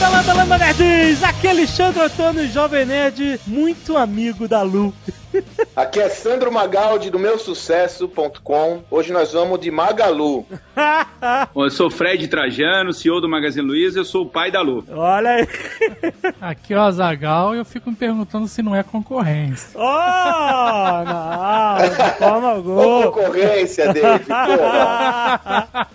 Landa, landa, landa, nerds! Aqui é Alexandre Antônio, Jovem Nerd, muito amigo da Lu. Aqui é Sandro Magaldi do meu sucesso.com. Hoje nós vamos de Magalu. Bom, eu sou Fred Trajano, CEO do Magazine Luiza, eu sou o pai da Lu. Olha aí. Aqui é o Azagal e eu fico me perguntando se não é concorrência. Oh, não, Ô, alguma. concorrência. Porra.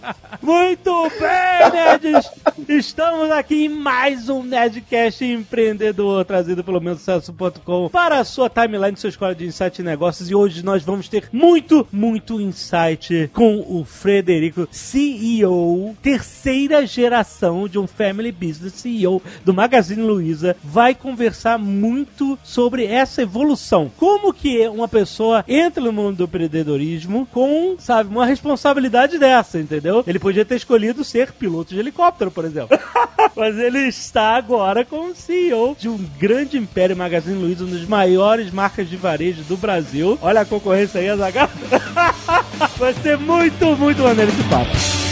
Muito bem, nerds! Estamos aqui em mais um Nerdcast empreendedor, trazido pelo meu sucesso.com para a sua timeline, sua escola de insight e negócios. E hoje nós vamos ter muito, muito insight com o Frederico, CEO, terceira geração de um family business, CEO do Magazine Luiza, vai conversar muito sobre essa evolução. Como que uma pessoa entra no mundo do empreendedorismo com, sabe, uma responsabilidade dessa, entendeu? Ele podia ter escolhido ser piloto de helicóptero, por exemplo. Mas ele está agora como CEO de um grande império Magazine Luiza, uma das maiores marcas de varejo do Brasil. Olha a concorrência aí, Azaghal. Vai ser muito, muito maneiro esse papo.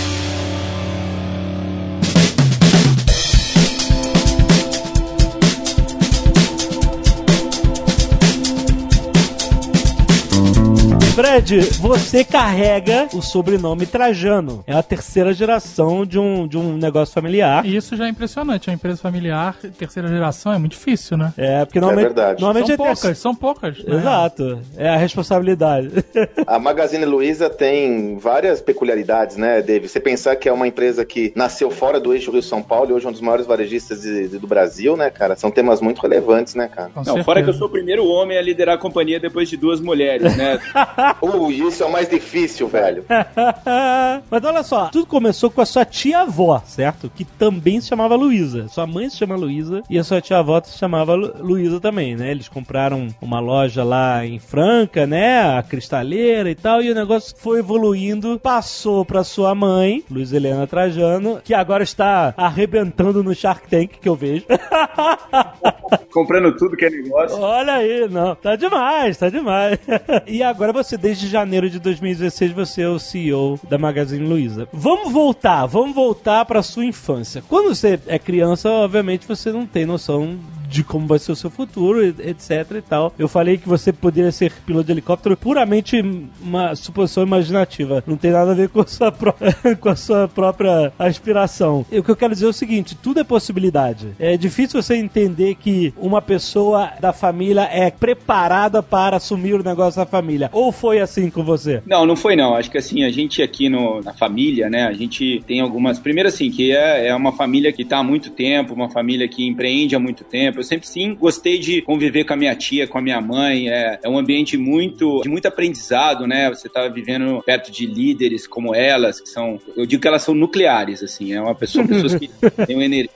Fred, você carrega o sobrenome Trajano. É a terceira geração de um, de um negócio familiar. E isso já é impressionante. Uma empresa familiar, terceira geração, é muito difícil, né? É, porque normalmente, verdade. normalmente São é poucas, são poucas. né? Exato. É a responsabilidade. A Magazine Luiza tem várias peculiaridades, né, Dave? Você pensar que é uma empresa que nasceu fora do eixo Rio-São Paulo e hoje é um dos maiores varejistas de- de- do Brasil, né, cara? São temas muito relevantes, né, cara? Com Não, certeza. fora que eu sou o primeiro homem a liderar a companhia depois de duas mulheres, né? Uh, isso é o mais difícil, velho. Mas olha só, tudo começou com a sua tia-avó, certo? Que também se chamava Luísa. Sua mãe se chama Luísa e a sua tia-avó se chamava Lu- Luísa também, né? Eles compraram uma loja lá em Franca, né? A cristaleira e tal, e o negócio foi evoluindo, passou pra sua mãe, Luiz Helena Trajano, que agora está arrebentando no Shark Tank, que eu vejo. Comprando tudo que é negócio. Olha aí, não. Tá demais, tá demais. e agora você, desde janeiro de 2016, você é o CEO da Magazine Luiza. Vamos voltar, vamos voltar pra sua infância. Quando você é criança, obviamente você não tem noção de como vai ser o seu futuro, etc e tal. Eu falei que você poderia ser piloto de helicóptero puramente uma suposição imaginativa. Não tem nada a ver com a sua, pró- com a sua própria aspiração. E o que eu quero dizer é o seguinte, tudo é possibilidade. É difícil você entender que uma pessoa da família é preparada para assumir o negócio da família. Ou foi assim com você? Não, não foi não. Acho que assim, a gente aqui no, na família, né, a gente tem algumas. Primeiro, assim, que é, é uma família que tá há muito tempo, uma família que empreende há muito tempo. Eu sempre sim gostei de conviver com a minha tia, com a minha mãe. É, é um ambiente muito de muito aprendizado, né? Você tá vivendo perto de líderes como elas, que são. Eu digo que elas são nucleares, assim. É uma pessoa, pessoas que têm uma energia.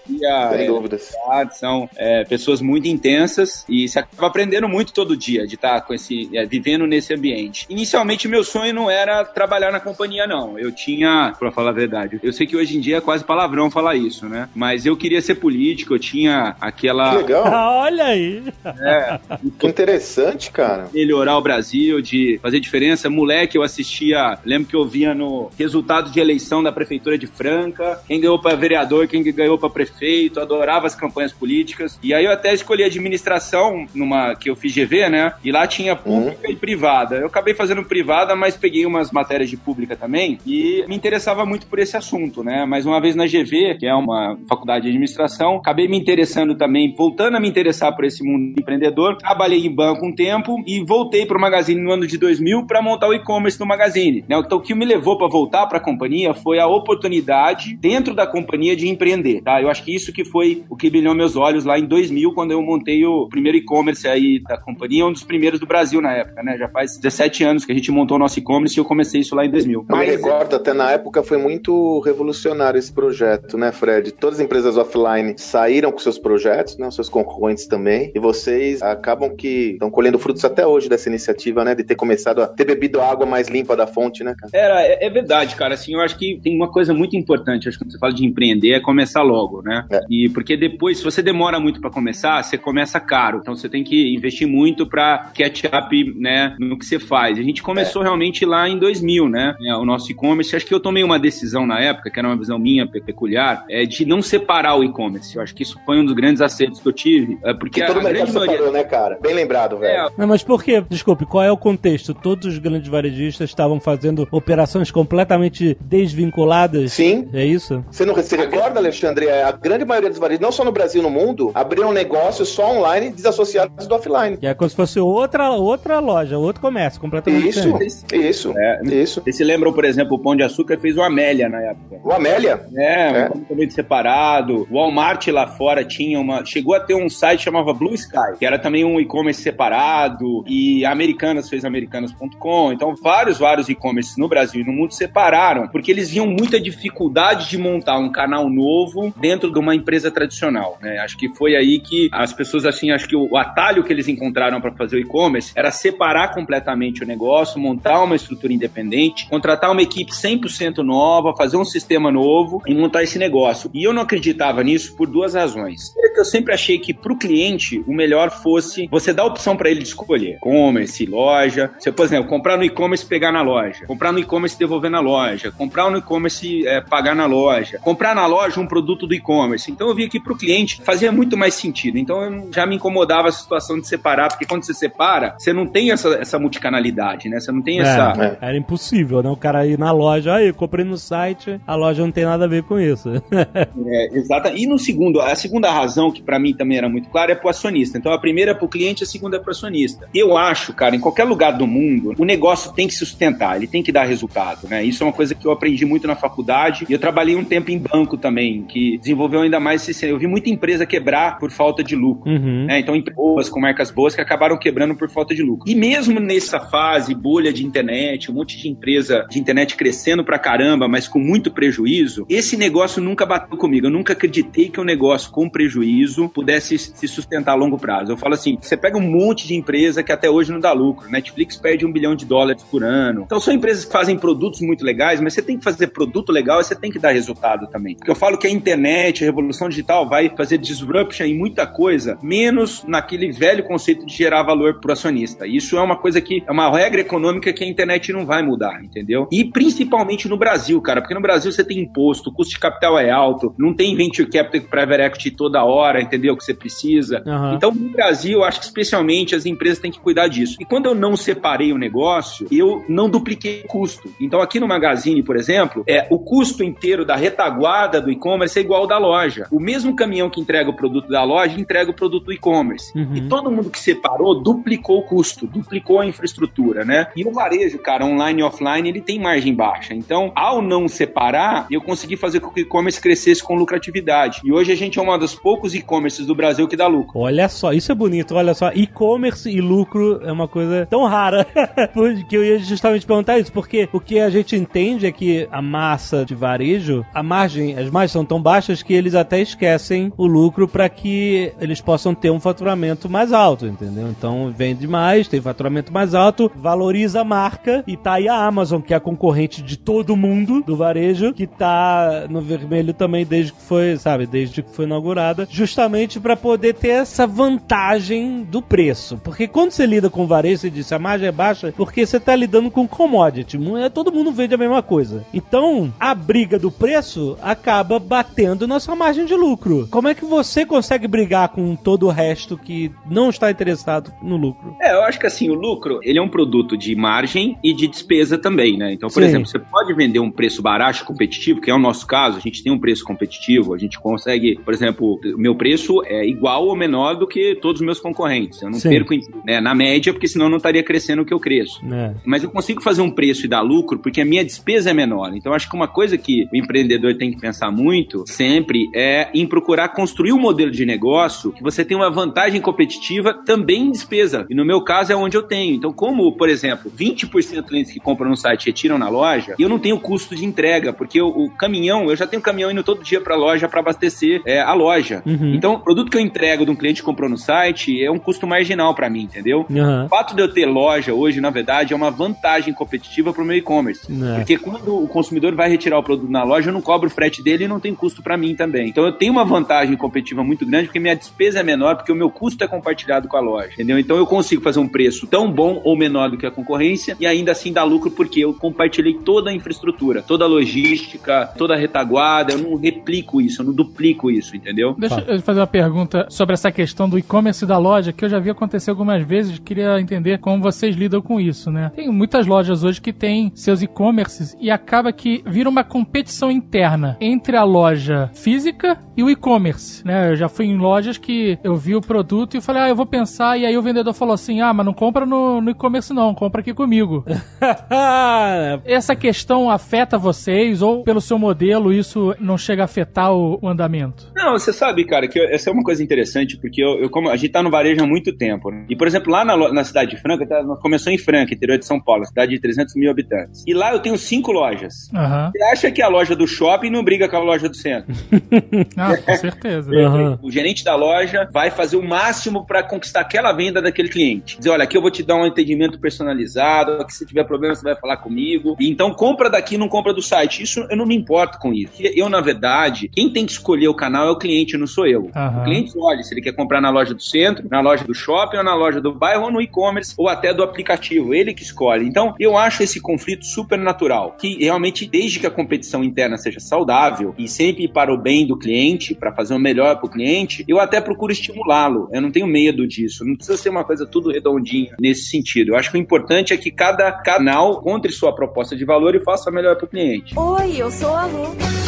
Sem é, dúvidas. são é, pessoas muito intensas e você acaba aprendendo muito todo dia de estar com esse é, vivendo nesse ambiente. Inicialmente meu sonho não era trabalhar na companhia não. Eu tinha, pra falar a verdade, eu sei que hoje em dia é quase palavrão falar isso, né? Mas eu queria ser político, eu tinha Que aquela legal. Olha aí. é, Que interessante, cara. melhorar o Brasil, de fazer diferença. Moleque, eu assistia, lembro que eu via no resultado de eleição da prefeitura de Franca, quem ganhou para vereador, quem ganhou para prefeito, adorava as campanhas políticas. E aí eu até escolhi administração numa que eu fiz GV, né? E lá tinha pública e privada. Eu acabei fazendo privada, mas peguei umas matérias de pública também e me interessava muito por esse assunto, né? Mas uma vez na GV, que é uma faculdade de administração, acabei me interessando também, voltando a me interessar por esse mundo empreendedor. Trabalhei em banco um tempo e voltei para o Magazine no ano de 2000 para montar o e-commerce no Magazine. Né? Então, o que me levou para voltar para a companhia foi a oportunidade dentro da companhia de empreender. Tá? Eu acho que isso que foi o que brilhou meus olhos lá em 2000, quando eu montei o primeiro e-commerce aí da companhia, um dos primeiros do Brasil na época. Né? Já faz 17 anos que a gente montou o nosso e-commerce e eu comecei isso lá em 2000. Eu me Mas- recordo, até na época foi muito revolucionário esse projeto, né, Fred? Todas as empresas offline saíram com seus projetos, né, os seus os concorrentes também. E vocês acabam que estão colhendo frutos até hoje dessa iniciativa, né? De ter começado a ter bebido a água mais limpa da fonte, né, cara? Era, é, é verdade, cara. Assim, eu acho que tem uma coisa muito importante, acho que quando você fala de empreender, é começar logo, né? É. E porque depois, se você demora muito para começar, você começa caro. Então você tem que investir muito para catch up, né, no que você faz. A gente começou realmente lá em 2000, né? É, O nosso e-commerce. Acho que eu tomei uma decisão na época, que era uma visão minha pe- peculiar, é de não separar o e-commerce. Eu acho que isso foi um dos grandes acertos que eu tive, é, porque Que todo a mercado grande maioria separou, né, cara? Bem lembrado, velho. É, Não, mas por quê? Desculpe, qual é o contexto? Todos os grandes varejistas estavam fazendo operações completamente desvinculadas? Sim. É isso? Você não se recorda, Alexandre? É, A grande maioria dos varejistas, não só no Brasil, no mundo, abriram negócios só online desassociados do offline. Que é como se fosse outra, outra loja, outro comércio, completamente Isso, diferente. isso, É. isso. Vocês se lembram, por exemplo, o Pão de Açúcar fez o Amélia na época. O Amélia, É, É. um completamente separado. O Walmart lá fora tinha uma. Chegou a ter um site que chamava Blue Sky, que era também um e-commerce separado. E Americanas fez americanas.com. Então, vários, vários e-commerces no Brasil e no mundo separaram, porque eles viam muita dificuldade de montar um canal novo dentro de uma empresa tradicional. Né? Acho que foi aí que as pessoas, assim, acho que o, o atalho que eles encontraram para fazer o e-commerce era separar completamente o negócio, montar uma estrutura independente, contratar uma equipe 100% nova, fazer um sistema novo e montar esse negócio. E eu não acreditava nisso por duas razões. Primeiro que eu sempre achei que para o cliente o melhor fosse você dar a opção para ele de escolher e-commerce, loja. Você, por exemplo, comprar no e-commerce e pegar na loja, comprar no e-commerce e devolver na loja, comprar no e-commerce e pagar na loja, comprar na loja um produto do e-commerce. Então eu vi que para o cliente fazia muito mais sentido. Então eu já me incomodava a situação de separar, porque quando você separa, você não tem essa, essa multicanalidade, né? Você não tem essa. É, Era impossível, né? O cara ir na loja, aí, comprei no site, a loja não tem nada a ver com isso. É, exata. E no segundo, a segunda razão, que pra mim também era muito clara, é pro acionista. Então a primeira é pro cliente, a segunda é pro acionista. Eu acho, cara, em qualquer lugar do mundo, o negócio tem que se sustentar, ele tem que dar resultado, né? Isso é uma coisa que eu aprendi muito na faculdade e eu trabalhei um tempo em banco também, que desenvolveu ainda mais esse. Eu vi muita empresa quebrar por falta de lucro. Uhum. né? Então, empresas com marcas boas que acabaram quebrando por falta de lucro. E mesmo nessa fase, bolha de internet, um monte de empresa de internet crescendo pra caramba, mas com muito prejuízo, esse negócio nunca bateu comigo. Eu nunca acreditei que um negócio com prejuízo pudesse se sustentar a longo prazo. Eu falo assim: você pega um monte de empresa que até hoje não dá lucro. Netflix perde um bilhão de dólares por ano. Então, são empresas que fazem produtos muito legais, mas você tem que fazer produto legal e você tem que dar resultado também. Porque eu falo que a internet, a revolução digital vai fazer disruption em muita coisa, menos naquele velho conceito de gerar valor pro acionista. Isso é uma coisa que é uma regra econômica que a internet não vai mudar, entendeu? E principalmente no Brasil, cara, porque no Brasil você tem imposto, o custo de capital é alto, não tem venture capital private equity toda hora, entendeu? Você precisa. Aham. Então, no Brasil, eu acho que especialmente as empresas têm que cuidar disso. E quando eu não separei o negócio, eu não dupliquei o custo. Então, aqui no Magazine, por exemplo, é o custo inteiro da retaguarda do e-commerce é igual ao da loja. O mesmo caminhão que entrega o produto da loja entrega o produto do e-commerce. Uhum. E todo mundo que separou duplicou o custo, duplicou a infraestrutura, né? E o varejo, cara, online e offline, ele tem margem baixa. Então, ao não separar, eu consegui fazer com que o e-commerce crescesse com lucratividade. E hoje a gente é um dos poucos e-commerces do Brasil que dá lucro. Olha só, isso é bonito, olha só. E-commerce e lucro é uma coisa tão rara que eu ia justamente perguntar isso, porque o que a gente entende é que a massa de varejo, a margem, as margens são tão baixas que eles até esquecem o lucro para que eles possam ter um faturamento mais alto, entendeu? Então vende mais, tem faturamento mais alto, valoriza a marca e tá aí a Amazon, que é a concorrente de todo mundo do varejo, que tá no vermelho também desde que foi, sabe, desde que foi inaugurada, justamente para poder ter essa vantagem do preço. Porque quando você lida com varejo, você disse a margem é baixa, porque você tá lidando com commodity, é- todo mundo vende a mesma coisa. Então, a briga do preço acaba batendo na sua margem de lucro. Como é que você consegue brigar com todo o resto que não está interessado no lucro? É, eu acho que assim, o lucro, ele é um produto de margem e de despesa também, né? Então, por Sim. exemplo, você pode vender um preço barato competitivo, que é o nosso caso, a gente tem um preço competitivo, a gente consegue, por exemplo, meu preço é igual ou menor do que todos os meus concorrentes. Eu não Sim. perco né, na média, porque senão eu não estaria crescendo o que eu cresço. É. Mas eu consigo fazer um preço e dar lucro porque a minha despesa é menor. Então, acho que uma coisa que o empreendedor tem que pensar muito sempre é em procurar construir um modelo de negócio que você tem uma vantagem competitiva também em despesa. E no meu caso é onde eu tenho. Então, como, por exemplo, 20% dos clientes que compram no site retiram na loja, eu não tenho custo de entrega, porque o, o caminhão, eu já tenho caminhão indo todo dia para a loja para abastecer é, a loja. Uhum. Então, o produto que eu entrego de um cliente que comprou no site é um custo marginal para mim, entendeu? Aham. O fato de eu ter loja hoje, na verdade, é uma vantagem competitiva para o meu e-commerce. É. Porque quando o consumidor vai retirar o produto na loja, eu não cobro o frete dele e não tem custo para mim também. Então eu tenho uma vantagem competitiva muito grande porque minha despesa é menor, porque o meu custo é compartilhado com a loja, entendeu? Então eu consigo fazer um preço tão bom ou menor do que a concorrência e ainda assim dar lucro porque eu compartilhei toda a infraestrutura, toda a logística, toda a retaguarda, eu não replico isso, eu não duplico isso, entendeu? Deixa eu fazer uma pergunta sobre essa questão do e-commerce da loja, que eu já vi acontecer algumas vezes, queria entender como vocês lidam com isso, né? Tem muitas lojas hoje que têm seus e-commerces e acaba que vira uma competição interna entre a loja física e o e-commerce, né? Eu já fui em lojas que eu vi o produto e falei, ah, eu vou pensar, e aí o vendedor falou assim, ah, mas não compra no, no e-commerce não, compra aqui comigo. Essa questão afeta vocês ou pelo seu modelo isso não chega a afetar o, o andamento? Não, você sabe, cara, que essa é uma coisa interessante, porque eu, eu como a gente tá no varejo há muito tempo, né? E, por exemplo, lá na, na cidade de Franca, tá, começou em Franca, interior de São Paulo, cidade de 300 mil habitantes. E lá eu tenho cinco lojas. Aham. Você acha que a loja do shopping não briga com a loja do centro? Ah, com certeza. Aham. O gerente da loja vai fazer o máximo para conquistar aquela venda daquele cliente. Dizer, olha, aqui eu vou te dar um atendimento personalizado, aqui se tiver problema você vai falar comigo. E então compra daqui, não compra do site. Isso eu não me importo com isso. Eu, na verdade, quem tem que escolher o canal é o cliente, não sou eu. Aham. Cliente escolhe se ele quer comprar na loja do centro, na loja do shopping, ou na loja do bairro, ou no e-commerce, ou até do aplicativo. Ele que escolhe. Então, eu acho esse conflito super natural. Que realmente, desde que a competição interna seja saudável e sempre para o bem do cliente, para fazer o melhor para o cliente, eu até procuro estimulá-lo. Eu não tenho medo disso. Não precisa ser uma coisa tudo redondinha nesse sentido. Eu acho que o importante é que cada canal encontre sua proposta de valor e faça o melhor para o cliente. Oi, eu sou a Lu.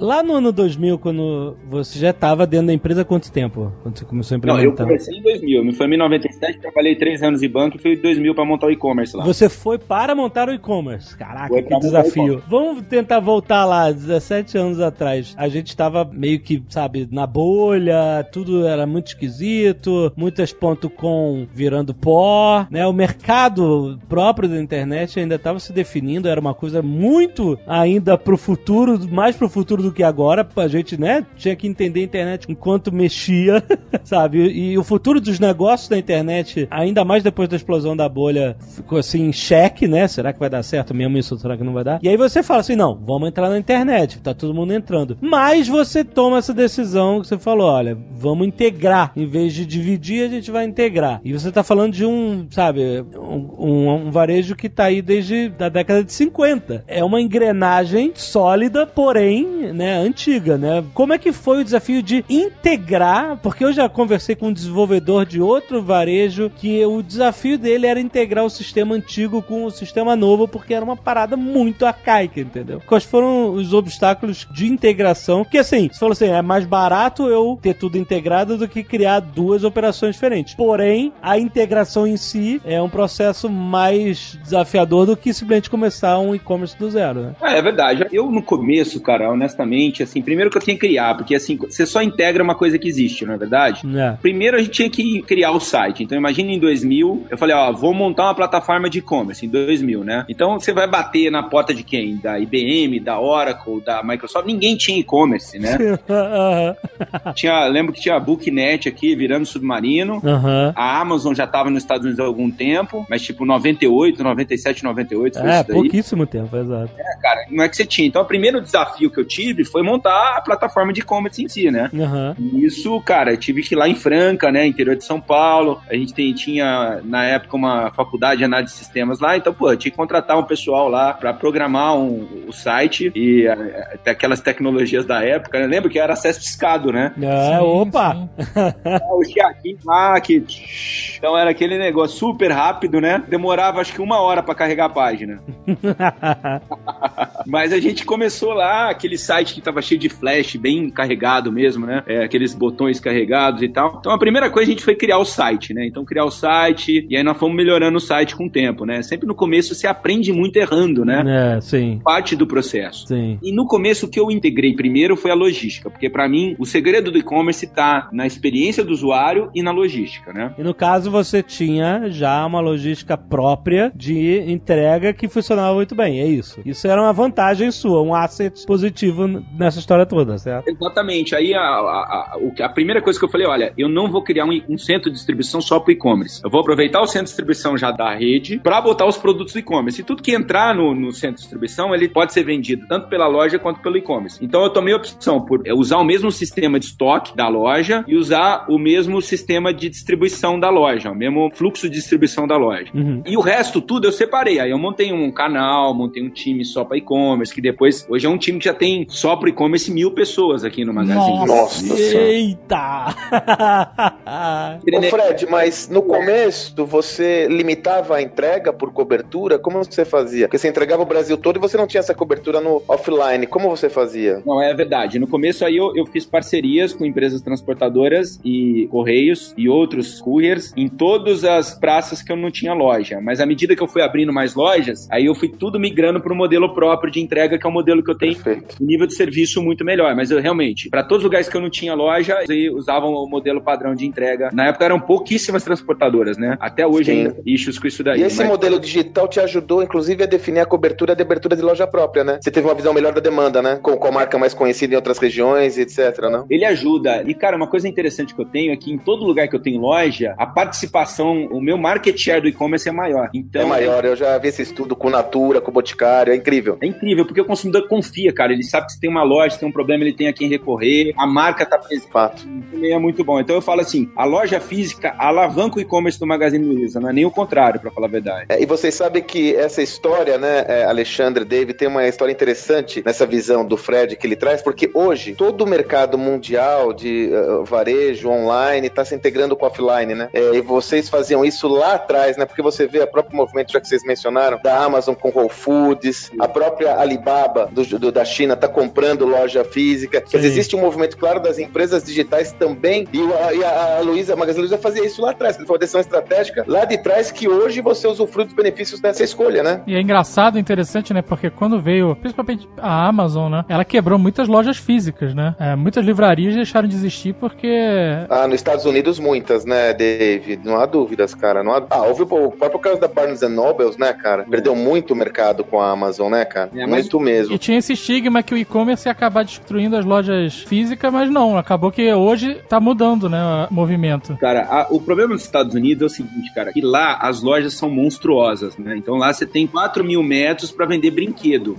Lá no ano 2000, quando você já estava dentro da empresa, quanto tempo? Quando você começou a Não, eu implementar? comecei em 2000. Eu me formei em 97, trabalhei três anos em banco e fui em 2000 para montar o e-commerce lá. Você foi para montar o e-commerce. Caraca, Foi que o desafio. Vamos tentar voltar lá, 17 anos atrás. A gente tava meio que, sabe, na bolha, tudo era muito esquisito, muitas ponto .com virando pó, né? O mercado próprio da internet ainda estava se definindo, era uma coisa muito ainda pro futuro, mais pro futuro do que agora. A gente, né, tinha que entender a internet enquanto mexia, sabe? E, o futuro dos negócios da internet, ainda mais depois da explosão da bolha, ficou assim em xeque, né? Será que vai dar certo mesmo isso? Será que não vai dar? E aí você fala assim: não, vamos entrar na internet, tá todo mundo entrando. Mas você toma essa decisão que você falou: olha, vamos integrar. Em vez de dividir, a gente vai integrar. E você tá falando de um, sabe, um, um- um varejo que tá aí desde a década de 50. É uma engrenagem sólida, porém, né, antiga, né? Como é que foi o desafio de integrar? Porque eu já conversei com um desenvolvedor de outro varejo que o desafio dele era integrar o sistema antigo com o sistema novo, porque era uma parada muito arcaica, entendeu? Quais foram os obstáculos de integração? Que assim, você falou assim, é mais barato eu ter tudo integrado do que criar duas operações diferentes. Porém, a integração em si é um processo mais desafiador do que simplesmente começar um e-commerce do zero, né? É, é verdade. Eu, no começo, cara, honestamente, assim, primeiro que eu tinha que criar, porque assim, você só integra uma coisa que existe, não é verdade? É. Primeiro a gente tinha que criar o site. Então imagina em 2000, eu falei, ó, vou montar uma plataforma de e-commerce em 2000, né? Então você vai bater na porta de quem? Da IBM, da Oracle, da Microsoft. Ninguém tinha e-commerce, né? Tinha, lembro que tinha a Booknet aqui virando submarino. Aham. A Amazon já estava nos Estados Unidos há algum tempo, mas tipo 98, 97, 98 foi É, isso daí. pouquíssimo tempo, exato. cara, não é que você tinha. Então, o primeiro desafio que eu tive foi montar a plataforma de e-commerce em si, né? E Isso, cara, eu tive que ir lá em Franca, né, interior de São Paulo. A gente tem- tinha, na época, uma faculdade de análise de sistemas lá. Então, pô, eu tinha que contratar um pessoal lá pra programar um- o site e eh, até aquelas tecnologias da época. né? Lembro que era acesso discado, né? É, Sim, opa! sim. o chiadinho lá, que... Então era aquele negócio super rápido, né? Demorava acho que uma hora pra carregar a página. Mas a gente começou lá, aquele site que tava cheio de flash, bem carregado mesmo, né? É, aqueles botões carregados e tal. Então a primeira coisa a gente foi criar o site, né? Então criar o site, e aí nós fomos melhorando o site com o tempo, né? Sempre no começo você aprende muito errando, né? É, sim, Parte do processo. sim. E no começo o que eu integrei primeiro foi a logística, porque pra mim o segredo do e-commerce tá na experiência do usuário e na logística, né? E no caso você tinha já uma logística própria de entrega que funcionava muito bem, é isso. Isso era uma vantagem sua, um asset positivo nessa história toda, certo? Exatamente. Aí a, a, a, a primeira coisa que eu falei, olha, eu não vou criar um, um centro de distribuição só para e-commerce. Eu vou aproveitar o centro de distribuição já da rede para botar os produtos do e-commerce. E tudo que entrar no, no, centro de distribuição, ele pode ser vendido tanto pela loja quanto pelo e-commerce. Então eu tomei a opção por usar o mesmo sistema de estoque da loja e usar o mesmo sistema de distribuição da loja, o mesmo fluxo de distribuição da loja. Uhum. E o resto tudo eu separei. Aí eu montei um canal, montei um time só para e-commerce, que depois, hoje é um time que já tem só para e-commerce mil pessoas aqui no Magazine. Nossa, Nossa eita! Ô Fred, mas no começo você limitava a entrega por cobertura? Como você fazia? Porque você entregava o Brasil todo e você não tinha essa cobertura no offline. Como você fazia? Não, é verdade. No começo aí eu, eu fiz parcerias com empresas transportadoras e correios e outros couriers em todas as praças que eu não tinha loja. Mas à medida que eu fui abrindo mais lojas, aí eu fui tudo migrando para o modelo próprio de entrega, que é o modelo que eu tenho Perfeito. nível de serviço muito melhor. Mas eu realmente, para todos os lugares que eu não tinha loja, usavam o modelo padrão de entrega. Na época eram pouquíssimas transportadoras, né? Até hoje Sim. ainda issues com isso daí. E esse mas... modelo digital te ajudou, inclusive, a definir a cobertura de abertura de loja própria, né? Você teve uma visão melhor da demanda, né? Com, a marca mais conhecida em outras regiões, etc, não? Ele ajuda. E, cara, uma coisa interessante que eu tenho é que em todo lugar que eu tenho loja, a participação, o meu market share do e-commerce é maior. Então, é maior. Eu já vi esse estudo com Natura, com Boticário. É incrível. É incrível, porque o consumidor confia, cara. Ele sabe que se tem uma loja, se tem um problema, ele tem a quem recorrer. A marca tá presente. Fato. Também é muito bom. Então eu falo assim, a loja física alavanca o e-commerce do Magazine Luiza, não é nem o contrário, para falar a verdade. É, e vocês sabem que essa história, né, é, Alexandre, Dave, tem uma história interessante nessa visão do Fred que ele traz, porque hoje todo o mercado mundial de uh, varejo online está se integrando com offline, né? É, e vocês faziam isso lá atrás, né? Porque você vê o próprio movimento, já que vocês mencionaram, da Amazon com Whole Foods, a própria Alibaba do, do, da China está comprando loja física. Quer dizer, existe um movimento claro das empresas digitais também. E a, e a, a Luísa, a Magazine Luiza fazia isso lá atrás, foi uma decisão estratégica lá de trás que hoje você usufrui dos benefícios dessa escolha, né? E é engraçado, interessante, né? Porque quando veio, principalmente a Amazon, né? Ela quebrou muitas lojas físicas, né? É, muitas livrarias deixaram de existir porque. Ah, nos Estados Unidos muitas, né, David? Não há dúvidas, cara. Não há... Ah, houve o próprio caso da Barnes Nobles, né, cara? Perdeu muito mercado com a Amazon, né, cara? É, mas... Muito mesmo. E tinha esse estigma que o e-commerce ia acabar destruindo as lojas físicas, mas não. Acabou que hoje tá mudando, né, o movimento. Cara, a, o problema dos Estados Unidos é o seguinte, cara, que lá as lojas são monstruosas, né? Então lá você tem 4 mil metros para vender brinquedo.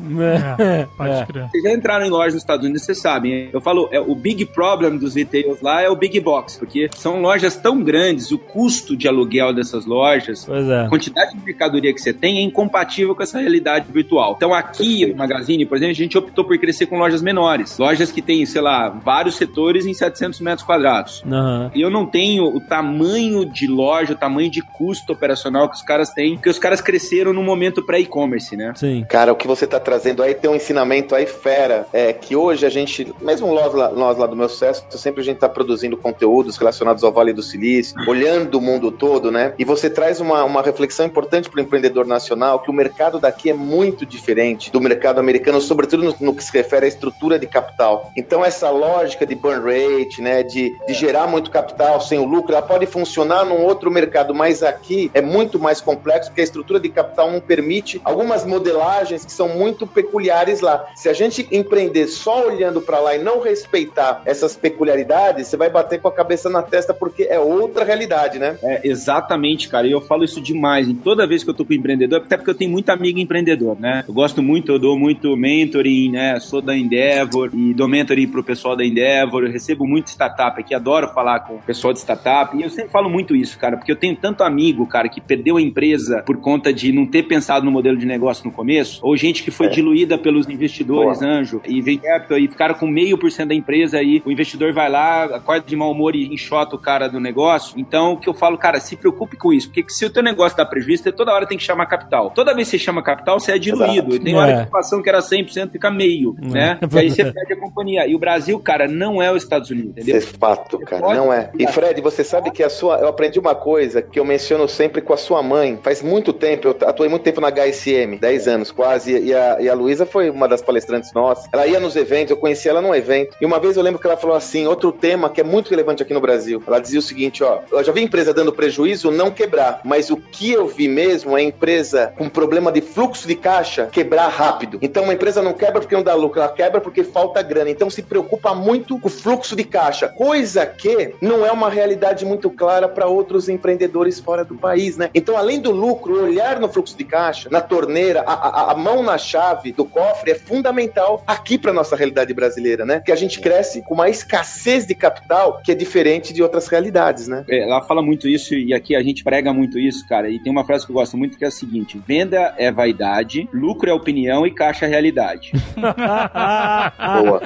É, pode é. crer. Vocês já entraram em lojas nos Estados Unidos, vocês sabem. Eu falo, é, o big problem dos retailers lá é o big box, porque são lojas tão grandes, o custo de aluguel dessas lojas, é. a quantidade de mercadoria que você tem é incompatível com essa realidade virtual. Então aqui no Magazine, por exemplo, a gente optou por crescer com lojas menores. Lojas que têm, sei lá, vários setores em 700 metros quadrados. Uhum. E eu não tenho o tamanho de loja, o tamanho de custo operacional que os caras têm, porque os caras cresceram no momento pré-e-commerce, né? Sim. Cara, o que você tá trazendo aí tem um ensinamento aí fera, é que hoje a gente, mesmo nós lá, nós lá do meu sucesso, sempre a gente tá produzindo conteúdos relacionados ao Vale do Silício, olhando o mundo todo, né? E você traz uma, uma reflexão importante para o empreendedor nacional, que o mercado daqui é muito diferente do mercado americano, sobretudo no, no que se refere à estrutura de capital. Então essa lógica de burn rate, né, de, de gerar muito capital sem o lucro, ela pode funcionar num outro mercado, mas aqui é muito mais complexo, porque a estrutura de capital não permite algumas modelagens que são muito peculiares lá. Se a gente empreender só olhando para lá e não respeitar essas peculiaridades, você vai bater com a cabeça na testa porque é outra realidade, né? É, exatamente, cara. E eu falo isso demais. Em toda vez que eu tô com empreendedor, até porque eu tenho muito amigo empreendedor, né? Eu gosto muito, eu dou muito mentoring, né? Sou da Endeavor e dou mentoring pro pessoal da Endeavor. Eu recebo muito startup aqui, adoro falar com o pessoal de startup. E eu sempre falo muito isso, cara, porque eu tenho tanto amigo, cara, que perdeu a empresa por conta de não ter pensado no modelo de negócio no começo, ou gente que foi é. diluída pelos investidores, Boa. anjo, e vem capital e ficaram com meio por cento da empresa aí, o investidor vai lá, acorda de mau humor e enxota o cara do negócio. Então, o que eu falo, cara, se preocupe com isso, porque se o teu negócio dá prejuízo, você toda hora tem que chamar capital. Toda vez que você chama capital, você é diluído. E tem hora é. que a ocupação que era 100% fica meio. Né? E aí você perde a companhia. E o Brasil, cara, não é os Estados Unidos, entendeu? Isso é fato, cara, não é. E Fred, você sabe que a sua, eu aprendi uma coisa que eu menciono sempre com a sua mãe. Faz muito tempo, eu atuei muito tempo na HSM, 10 anos quase, e a, e a Luísa foi uma das palestrantes nossas. Ela ia nos eventos, eu conheci ela num evento, e uma vez eu lembro que ela falou assim, outro tema que é muito relevante aqui no Brasil. Ela dizia o seguinte, ó, eu já vi empresa dando prejuízo não quebrar, mas o que eu vi mesmo é empresa com problema de fluxo de caixa quebrar rápido. Então uma empresa não quebra porque não dá lucro, ela quebra porque falta grana. Então se preocupa muito com o fluxo de caixa, coisa que não é uma realidade muito clara para outros empreendedores fora do país, né? Então, além do lucro, olhar no fluxo de caixa, na torneira, a, a, a mão na chave do cofre é fundamental aqui para nossa realidade brasileira, né? Que a gente cresce com uma escassez de capital que é diferente de outras realidades, né? É, ela fala muito isso e aqui a gente prega muito isso, cara. E tem uma frase que eu gosto muito que é a seguinte: venda é vaidade, lucro é opinião e caixa é realidade. Boa.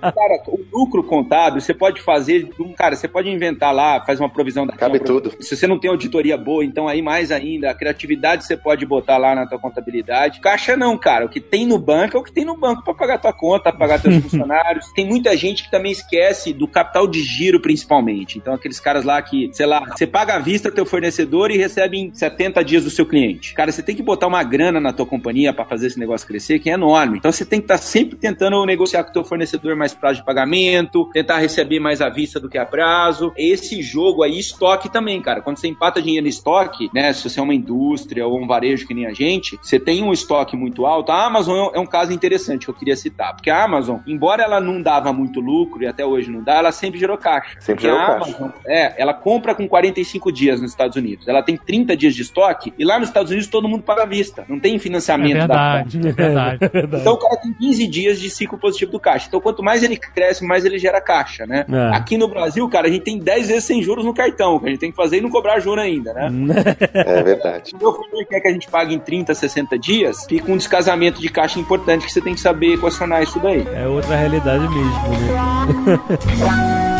Cara, o lucro contábil você pode fazer, cara, você pode inventar lá, faz uma provisão da Cabe tudo. Se você não tem auditoria boa, então aí mais ainda, a criatividade você pode botar lá na tua contabilidade. Caixa não, cara. O que tem no banco é o que tem no banco para pagar tua conta, pagar teus funcionários. Tem muita gente que também esquece do capital de giro, principalmente. Então, aqueles caras lá que, sei lá, você paga à vista teu fornecedor e recebe em 70 dias do seu cliente. Cara, você tem que botar uma grana na tua companhia para fazer esse negócio crescer, que é enorme. Então, você tem que estar sempre tentando negociar com o teu fornecedor mais prazo de pagamento, tentar receber mais à vista do que a prazo. Esse jogo aí, estoque também, cara. Quando você empata dinheiro em estoque, né, se você é uma indústria ou um varejo que nem a gente, você tem um estoque muito alto. A Amazon é um- é caso interessante que eu queria citar, porque a Amazon, embora ela não dava muito lucro e até hoje não dá, ela sempre gerou caixa. Sempre Porque gerou a caixa. Amazon, é, ela compra com 45 dias nos Estados Unidos. Ela tem 30 dias de estoque e lá nos Estados Unidos todo mundo paga à vista. Não tem É financiamento da verdade, é verdade. então o cara tem 15 dias de ciclo positivo do caixa. Então quanto mais ele cresce, mais ele gera caixa, né? É. Aqui no Brasil, cara, a gente tem 10 vezes sem juros no cartão, que a gente tem que fazer e não cobrar juro ainda, né? É verdade. Se o meu fornecedor quer que a gente pague em 30, 60 dias, fica um descasamento de caixa importante que você tem que saber equacionar isso daí. É outra realidade mesmo, né?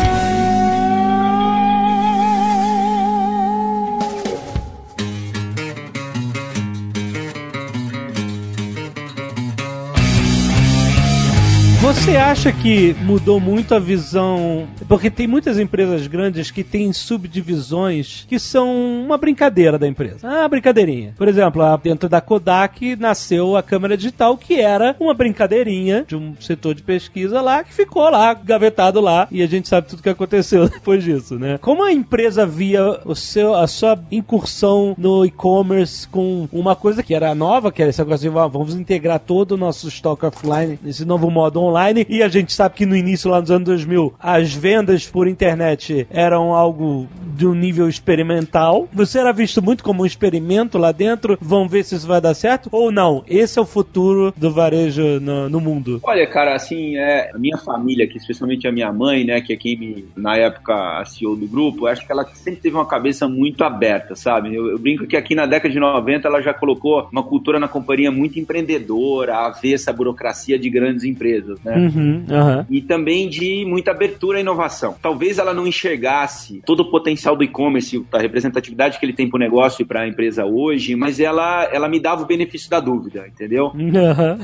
Você acha que mudou muito a visão? Porque tem muitas empresas grandes que têm subdivisões que são uma brincadeira da empresa. Ah, brincadeirinha. Por exemplo, dentro da Kodak nasceu a câmera digital, que era uma brincadeirinha de um setor de pesquisa lá que ficou lá, gavetado lá, e a gente sabe tudo que aconteceu depois disso, né? Como a empresa via o seu, a sua incursão no e-commerce com uma coisa que era nova, que era essa coisa de "Ah, vamos integrar todo o nosso estoque offline nesse novo modo online, e a gente sabe que no início, lá nos anos 2000, as vendas por internet eram algo de um nível experimental. Você era visto muito como um experimento lá dentro, vão ver se isso vai dar certo, ou não? Esse é o futuro do varejo no, no mundo. Olha, cara, assim, é, a minha família, aqui, especialmente a minha mãe, né, que é quem me, na época, a CEO do grupo, acho que ela sempre teve uma cabeça muito aberta, sabe? Eu, eu brinco que aqui na década de 90 ela já colocou uma cultura na companhia muito empreendedora, a ver essa burocracia de grandes empresas, né? Uhum, aham. e também de muita abertura à inovação. Talvez ela não enxergasse todo o potencial do e-commerce, a representatividade que ele tem para o negócio e para a empresa hoje, mas ela, ela me dava o benefício da dúvida, entendeu? Aham.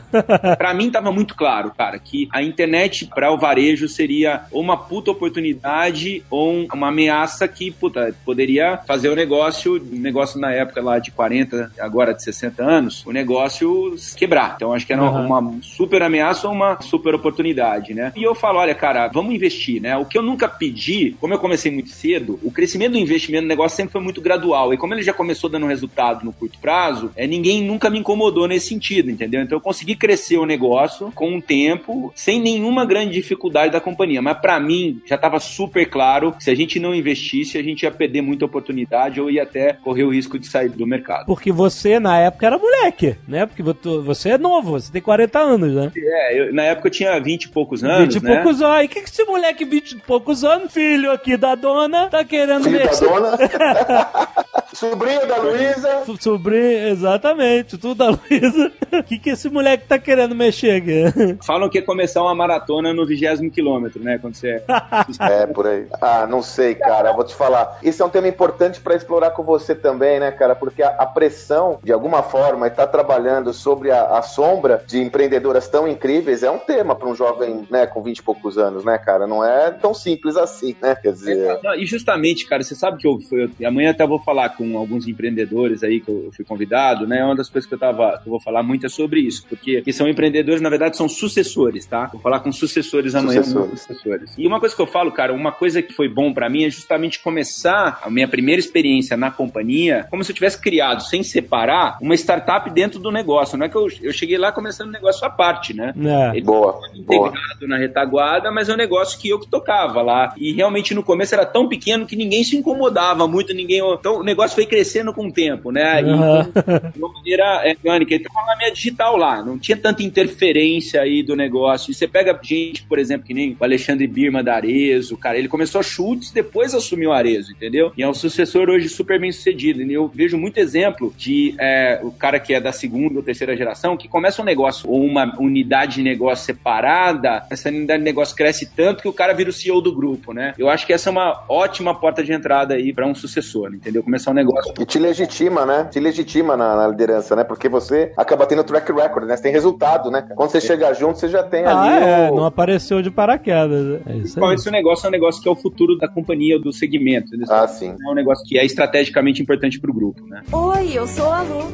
Pra mim tava muito claro, cara, que a internet para o varejo seria ou uma puta oportunidade ou um- uma ameaça que, puta, poderia fazer o negócio, o negócio na época lá de 40, agora de 60 anos, o negócio quebrar. Então acho que era Aham. uma super ameaça ou uma super oportunidade, né? E eu falo, olha, cara, vamos investir, né? O que eu nunca pedi, como eu comecei muito cedo, o crescimento do investimento no negócio sempre foi muito gradual. E como ele já começou dando resultado no curto prazo, é, ninguém nunca me incomodou nesse sentido, entendeu? Então eu consegui crescer o negócio com o tempo, sem nenhuma grande dificuldade da companhia. Mas pra mim, já tava super claro que se a gente não investisse, a gente ia perder muita oportunidade ou ia até correr o risco de sair do mercado. Porque você, na época, era moleque, né? Porque vo- você é novo, você tem 40 anos, né? É, eu- na época eu tinha 20 e poucos anos, 20 e né? poucos anos. E o que, que esse moleque, 20 e poucos anos, filho aqui da dona, tá querendo Filho da mexer? dona. Sobrinho da Luísa. Sobrinho, exatamente, tudo da Luísa. O que, que esse moleque tá querendo mexer aqui? Falam que é começar uma maratona no vigésimo quilômetro, né? Quando você É, por aí. Ah, não sei, cara. Vou te falar. Esse é um tema importante pra explorar com você também, né, cara? Porque a, a pressão, de alguma forma, está trabalhando sobre a, a sombra de empreendedoras tão incríveis é um tema pra um jovem, né, com 20 e poucos anos, né, cara? Não é tão simples assim, né? Quer dizer. Não, e justamente, cara, você sabe que eu, eu amanhã até vou falar com com alguns empreendedores aí que eu fui convidado, né? Uma das coisas que eu tava, que eu vou falar muito é sobre isso, porque que são empreendedores, na verdade, são sucessores, tá? Vou falar com sucessores amanhã, Sucessores. sucessores. E uma coisa que eu falo, cara, uma coisa que foi bom pra mim é justamente começar a minha primeira experiência na companhia, como se eu tivesse criado, sem separar, uma startup dentro do negócio. Não é que eu, eu cheguei lá começando um negócio à parte, né? É. Ele Boa, boa. integrado na retaguarda, mas é um negócio que eu que tocava lá. E realmente no começo era tão pequeno que ninguém se incomodava muito, ninguém. Então o negócio foi crescendo com o tempo, né? E Aham. de uma maneira é, orgânica. Então a minha digital lá, não tinha tanta interferência aí do negócio. E você pega gente, por exemplo, que nem o Alexandre Birma da Arezo, cara, ele começou a chutes, depois assumiu o Arezo, entendeu? E é um sucessor hoje super bem sucedido. E eu vejo muito exemplo de é, o cara que é da segunda ou terceira geração que começa um negócio ou uma unidade de negócio separada, essa unidade de negócio cresce tanto que o cara vira o CEO do grupo, né? Eu acho que essa é uma ótima porta de entrada aí para um sucessor, entendeu? Começar um negócio E te legitima, né? Te legitima na, na liderança, né? Porque você acaba tendo track record, né? Você tem resultado, né? Quando você chega junto, você já tem Ah, ali é, o... não apareceu de paraquedas. É isso aí. Principalmente se o negócio é um negócio que é o futuro da companhia, do segmento. Ah, sim. É um negócio que é estrategicamente importante para o grupo, né? Oi, eu sou a Lu.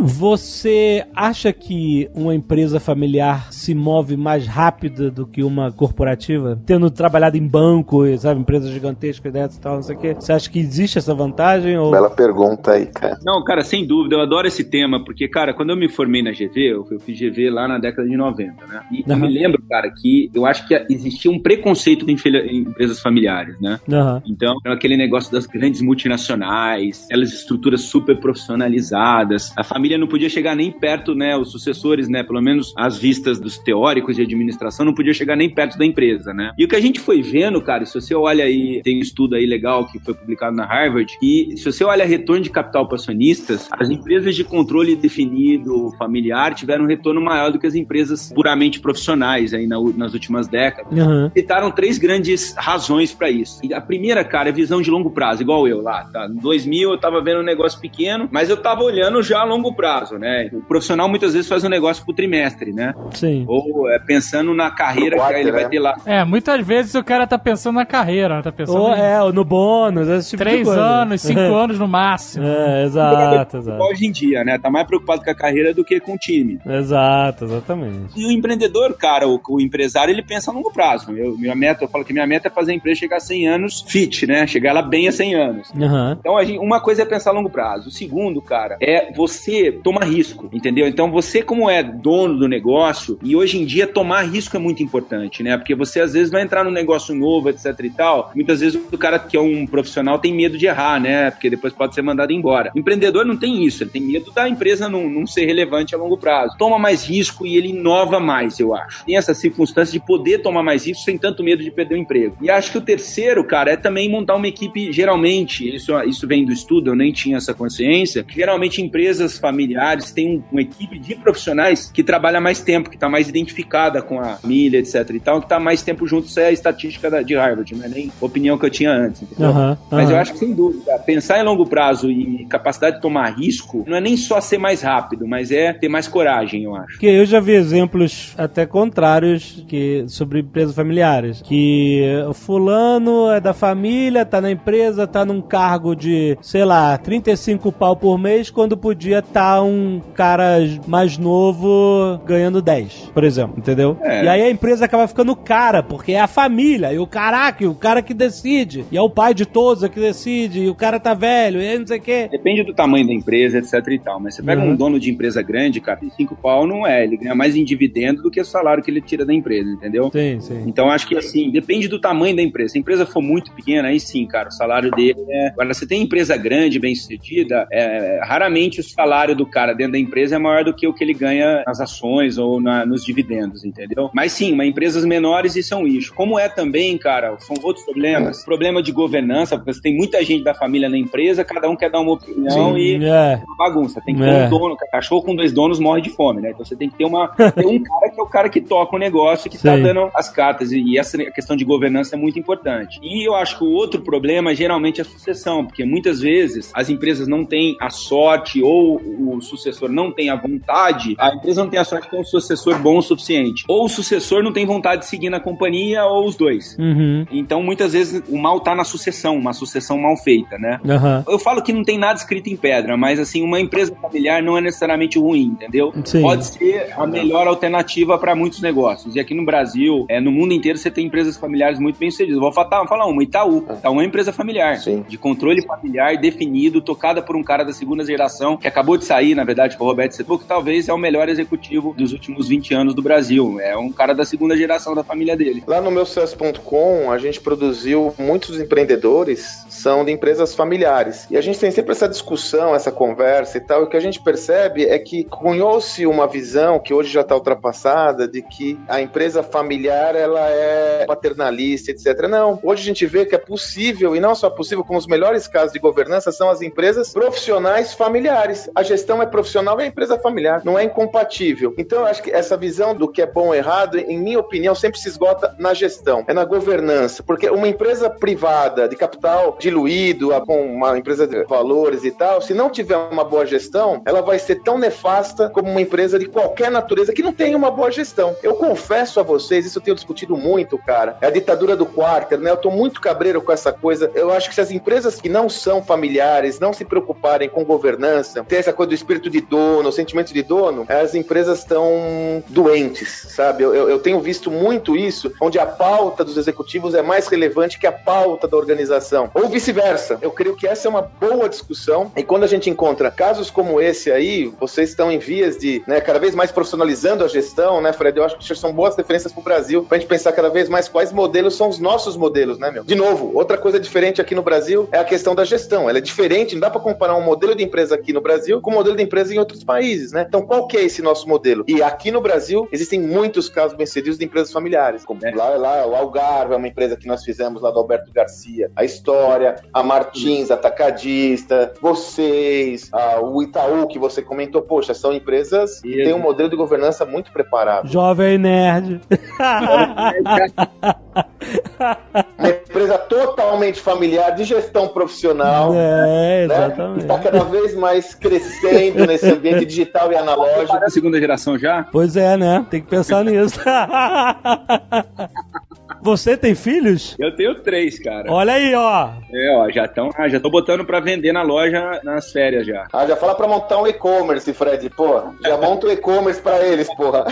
Você acha que uma empresa familiar se move mais rápido do que uma corporativa? Tendo trabalhado em banco, sabe, empresas gigantescas dessas e tal, não sei o quê. Você acha que existe essa vantagem? Ou... Bela pergunta aí, cara. Não, cara, sem dúvida, eu adoro esse tema, porque, cara, quando eu me formei na GV, eu, eu fiz GV lá na década de 90, né? E eu Aham. me lembro, cara, que eu acho que existia um preconceito com em empresas familiares, né? Aham. Então, era aquele negócio das grandes multinacionais, aquelas estruturas super profissionalizadas. A família não podia chegar nem perto, né? Os sucessores, né? Pelo menos às vistas dos teóricos de administração, não podia chegar nem perto da empresa, né? E o que a gente foi vendo, cara, se você olha aí, tem um estudo aí legal que foi publicado na Harvard, e se você olha retorno de capital para acionistas, as empresas de controle definido familiar tiveram um retorno maior do que as empresas puramente profissionais aí na- nas últimas décadas Aham. citaram três grandes razões pra isso. E a primeira, cara, é visão de longo prazo, igual eu lá, tá? Em 2000 eu tava vendo um negócio pequeno, mas eu tava olhando já a longo prazo, né? O profissional muitas vezes faz um negócio pro trimestre, né? Sim. Ou é, pensando na carreira Pro que ele vai né? ter lá. É, muitas vezes o cara tá pensando na carreira, né? tá pensando Ou em é, ou no bônus, esse tipo de três coisa. anos, cinco anos no máximo. É, exato, exato. Hoje em dia, né? Tá mais preocupado com a carreira do que com o time. Exato, exatamente. E o empreendedor, cara, o, o empresário, ele pensa a longo prazo. Eu, minha meta, eu falo que minha meta é fazer a empresa chegar a 100 anos fit, né? Chegar lá bem a 100 anos. Aham. Então, a gente- uma coisa é pensar a longo prazo. O segundo, cara, é você tomar risco, entendeu? Então, você, como é dono do negócio, e hoje em dia tomar risco é muito importante, né? Porque você, às vezes, vai entrar num negócio novo, etc e tal. Muitas vezes, o cara que é um profissional tem medo de errar, né? Porque depois pode ser mandado embora. O empreendedor não tem isso. Ele tem medo da empresa não, não ser relevante a longo prazo. Toma mais risco e ele inova mais, eu acho. Tem essa circunstância de poder tomar mais risco sem tanto medo de perder o emprego. E acho que o terceiro, cara, é também montar uma equipe, geralmente, isso, isso vem do estudo, eu nem tinha essa consciência, geralmente empresas familiares têm um- uma equipe de profissionais que trabalha mais tempo, que está mais identificada com a família, etc e tal, que está mais tempo junto. Isso é a estatística de Harvard, não é nem opinião que eu tinha antes, entendeu? Aham, Mas eu acho que, sem dúvida, pensar em longo prazo e capacidade de tomar risco não é nem só ser mais rápido, mas é ter mais coragem, eu acho. Porque eu já vi exemplos até contrários que, sobre empresas familiares. Que o fulano é da família, tá na empresa, tá num cargo de, sei lá, 35 pau por mês, quando podia tá um cara mais novo ganhando 10, por exemplo, entendeu? É. E aí a empresa acaba ficando cara, porque é a família, e o caraca, e o cara que decide, e é o pai de todos que decide, e o cara tá velho, e não sei o quê. Depende do tamanho da empresa, etc e tal. Mas você pega Uhum. um dono de empresa grande, cara, e cinco pau não é. Ele ganha mais em dividendo do que o salário que ele tira da empresa, entendeu? Sim, sim. Então acho que assim, depende do tamanho da empresa. Se a empresa for muito pequena, aí sim, cara, o salário dele é. Agora, se tem empresa grande, bem sucedida, é, raramente o salário do cara dentro da empresa é maior do que o que ele ganha nas ações ou na- nos dividendos, entendeu? Mas sim, uma empresas menores isso é um issue. Como é também, cara, são outros problemas. Problema de governança, porque você tem muita gente da família na empresa, cada um quer dar uma opinião e É. uma bagunça. Tem que ter É. um dono. Cachorro com dois donos morre de fome, né? Então você tem que ter, uma, ter um cara que é o cara que toca o negócio, que tá Sim. dando as cartas. E e essa questão de governança é muito importante. E eu acho que o outro problema geralmente é a sucessão, porque muitas vezes as empresas não têm a sorte ou o sucessor não tem a vontade, a empresa não tem a sorte de ter um sucessor bom o suficiente. Ou o sucessor não tem vontade de seguir na companhia, ou os dois. Uhum. Então, muitas vezes, o mal tá na sucessão, uma sucessão mal feita, né? Aham. Eu falo que não tem nada escrito em pedra, mas assim, uma empresa familiar não é necessariamente ruim, entendeu? Sim. Pode ser a melhor alternativa para muitos negócios. E aqui no Brasil, é, no mundo inteiro, você tem empresas familiares muito bem sucedidas. Vou falar, falar uma, Itaú. Itaú é uma empresa familiar, Sim. de controle familiar definido, tocada por um cara da segunda geração, que acabou de sair, na verdade, com o Roberto Setuc, que talvez é o melhor executivo dos últimos 20 anos do Brasil. É um cara da segunda geração da família dele. Lá no meu sucesso.com, a gente produziu muitos empreendedores são de empresas familiares. E a gente tem sempre essa discussão, essa conversa e tal, e o que a gente percebe é que cunhou-se uma visão que hoje já está ultrapassada de que a empresa familiar ela é paternalista, etc. Não, hoje a gente vê que é possível, e não só possível, como os melhores casos de governança são as empresas profissionais familiares. A gestão é profissional e a empresa familiar, não é incompatível. Então eu acho que essa visão do que é bom ou errado, em minha opinião, sempre se esgota na gestão, é na governança, porque uma empresa privada de capital diluído, com uma empresa de valores e tal, se não tiver uma boa gestão, ela vai ser tão nefasta como uma empresa de qualquer natureza que não tem uma boa gestão. Eu confesso a vocês, isso eu tenho discutido muito, cara, é a ditadura do quarter, né? Eu tô muito cabreiro com essa coisa. Eu acho que se as empresas que não são familiares não se preocuparem com governança, ter essa coisa do espírito de dono, o sentimento de dono, as empresas estão doentes, sabe? Eu, eu, eu tenho visto muito isso, onde a pauta dos executivos é mais relevante que a pauta da organização. Ou vice-versa. Eu creio que essa é uma boa discussão. E quando a gente encontra casos como esse aí, vocês estão em vias de, né, cada vez mais profissionalizando a gestão, né, Fred? Eu acho que são boas referências para o Brasil, para a gente pensar cada vez mais quais modelos são os nossos modelos, né, meu? De novo, outra coisa diferente aqui no Brasil é a questão da gestão. Ela é diferente, não dá para comparar um modelo de empresa aqui no Brasil com um modelo de empresa em outros países, né? Então, qual que é esse nosso modelo? E aqui no Brasil, existem muitos casos bem-sucedidos de empresas familiares. Como É. lá, lá, o Algarve é uma empresa que nós fizemos lá do Alberto Garcia. A História, a Martins, Atacadista, vocês, a- o Itaú, que você comentou, poxa, são empresas que têm um modelo de governança muito preparado. Jovem Nerd. Uma empresa totalmente familiar, de gestão profissional. é, né? exatamente. Está cada vez mais crescendo nesse ambiente digital e analógico. Da segunda geração já? Pois é, né? Tem que pensar nisso. Você tem filhos? Eu tenho três, cara. Olha aí, ó. É, ó, já estão. Ah, já tô botando pra vender na loja nas férias já. Ah, já fala pra montar um e-commerce, Fred, pô. Já monta um e-commerce pra eles, porra.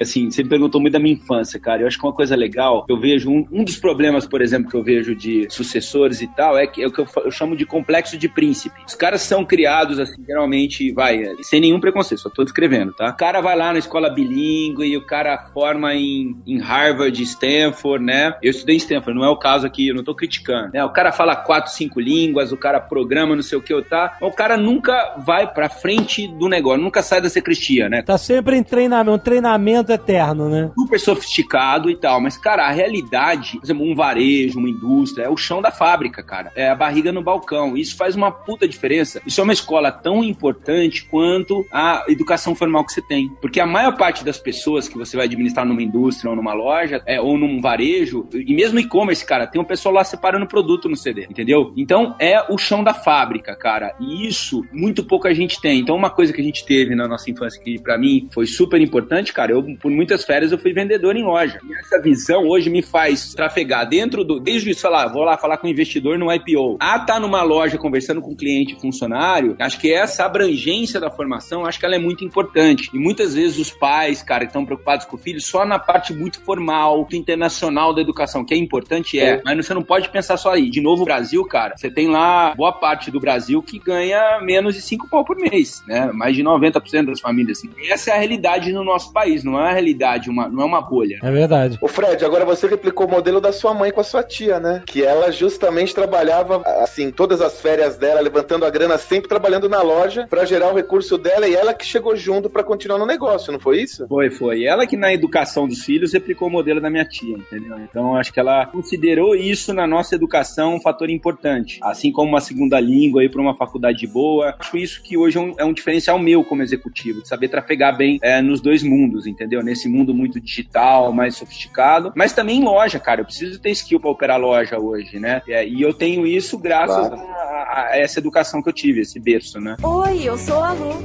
Assim, você me perguntou muito da minha infância, cara. Eu acho que uma coisa legal, eu vejo um, um dos problemas, por exemplo, que eu vejo de sucessores e tal, é, que, é o que eu, eu chamo de complexo de príncipe. Os caras são criados, assim, geralmente, vai, sem nenhum preconceito, só tô descrevendo, tá? O cara vai lá na escola bilíngue e o cara forma em, em Harvard, Stanford, né? Eu estudei em Stanford, não é o caso aqui, eu não tô criticando, né? O cara fala quatro, cinco línguas, o cara programa, não sei o que, tá? O cara nunca vai pra frente do negócio, nunca sai da sacristia, né? Tá sempre em treinamento, um treinamento eterno, né? super sofisticado e tal, mas, cara, a realidade, por exemplo, um varejo, uma indústria, é o chão da fábrica, cara. É a barriga no balcão. Isso faz uma puta diferença. Isso é uma escola tão importante quanto a educação formal que você tem. Porque a maior parte das pessoas que você vai administrar numa indústria ou numa loja, é, ou num varejo, e mesmo e-commerce, cara, tem um pessoal lá separando produto no CD, entendeu? Então, é o chão da fábrica, cara. E isso, muito pouca gente tem. Então, uma coisa que a gente teve na nossa infância que, pra mim, foi super importante, cara, eu, por muitas férias, eu fui vendedor em loja. E essa visão hoje me faz trafegar dentro do. Desde isso, sei lá, vou lá falar com o investidor no IPO. A tá numa loja conversando com cliente funcionário, acho que essa abrangência da formação, acho que ela é muito importante. E muitas vezes os pais, cara, que estão preocupados com o filho, só na parte muito formal, internacional da educação, que é importante, é. Mas você não pode pensar só aí. De novo, o Brasil, cara, você tem lá boa parte do Brasil que ganha menos de 5 pau por mês, né? Mais de 90% das famílias. Assim. Essa é a realidade no nosso país, não é a realidade, uma, não é uma bolha. É verdade. Ô Fred, agora você replicou o modelo da sua mãe com a sua tia, né? Que ela justamente trabalhava, assim, todas as férias dela, levantando a grana, sempre trabalhando na loja pra gerar o recurso dela e ela que chegou junto pra continuar no negócio, não foi isso? Foi, foi. Ela que na educação dos filhos replicou o modelo da minha tia, entendeu? Então acho que ela considerou isso na nossa educação um fator importante. Assim como uma segunda língua aí para uma faculdade boa. Acho isso que hoje é um, é um diferencial meu como executivo, de saber trafegar bem é, nos dois mundos, entendeu? Nesse mundo muito digital, mais sofisticado, mas também em loja, cara. Eu preciso ter skill para operar loja hoje, né? É, e eu tenho isso graças Claro. a, a essa educação que eu tive, esse berço, né? Oi, eu sou a Lu.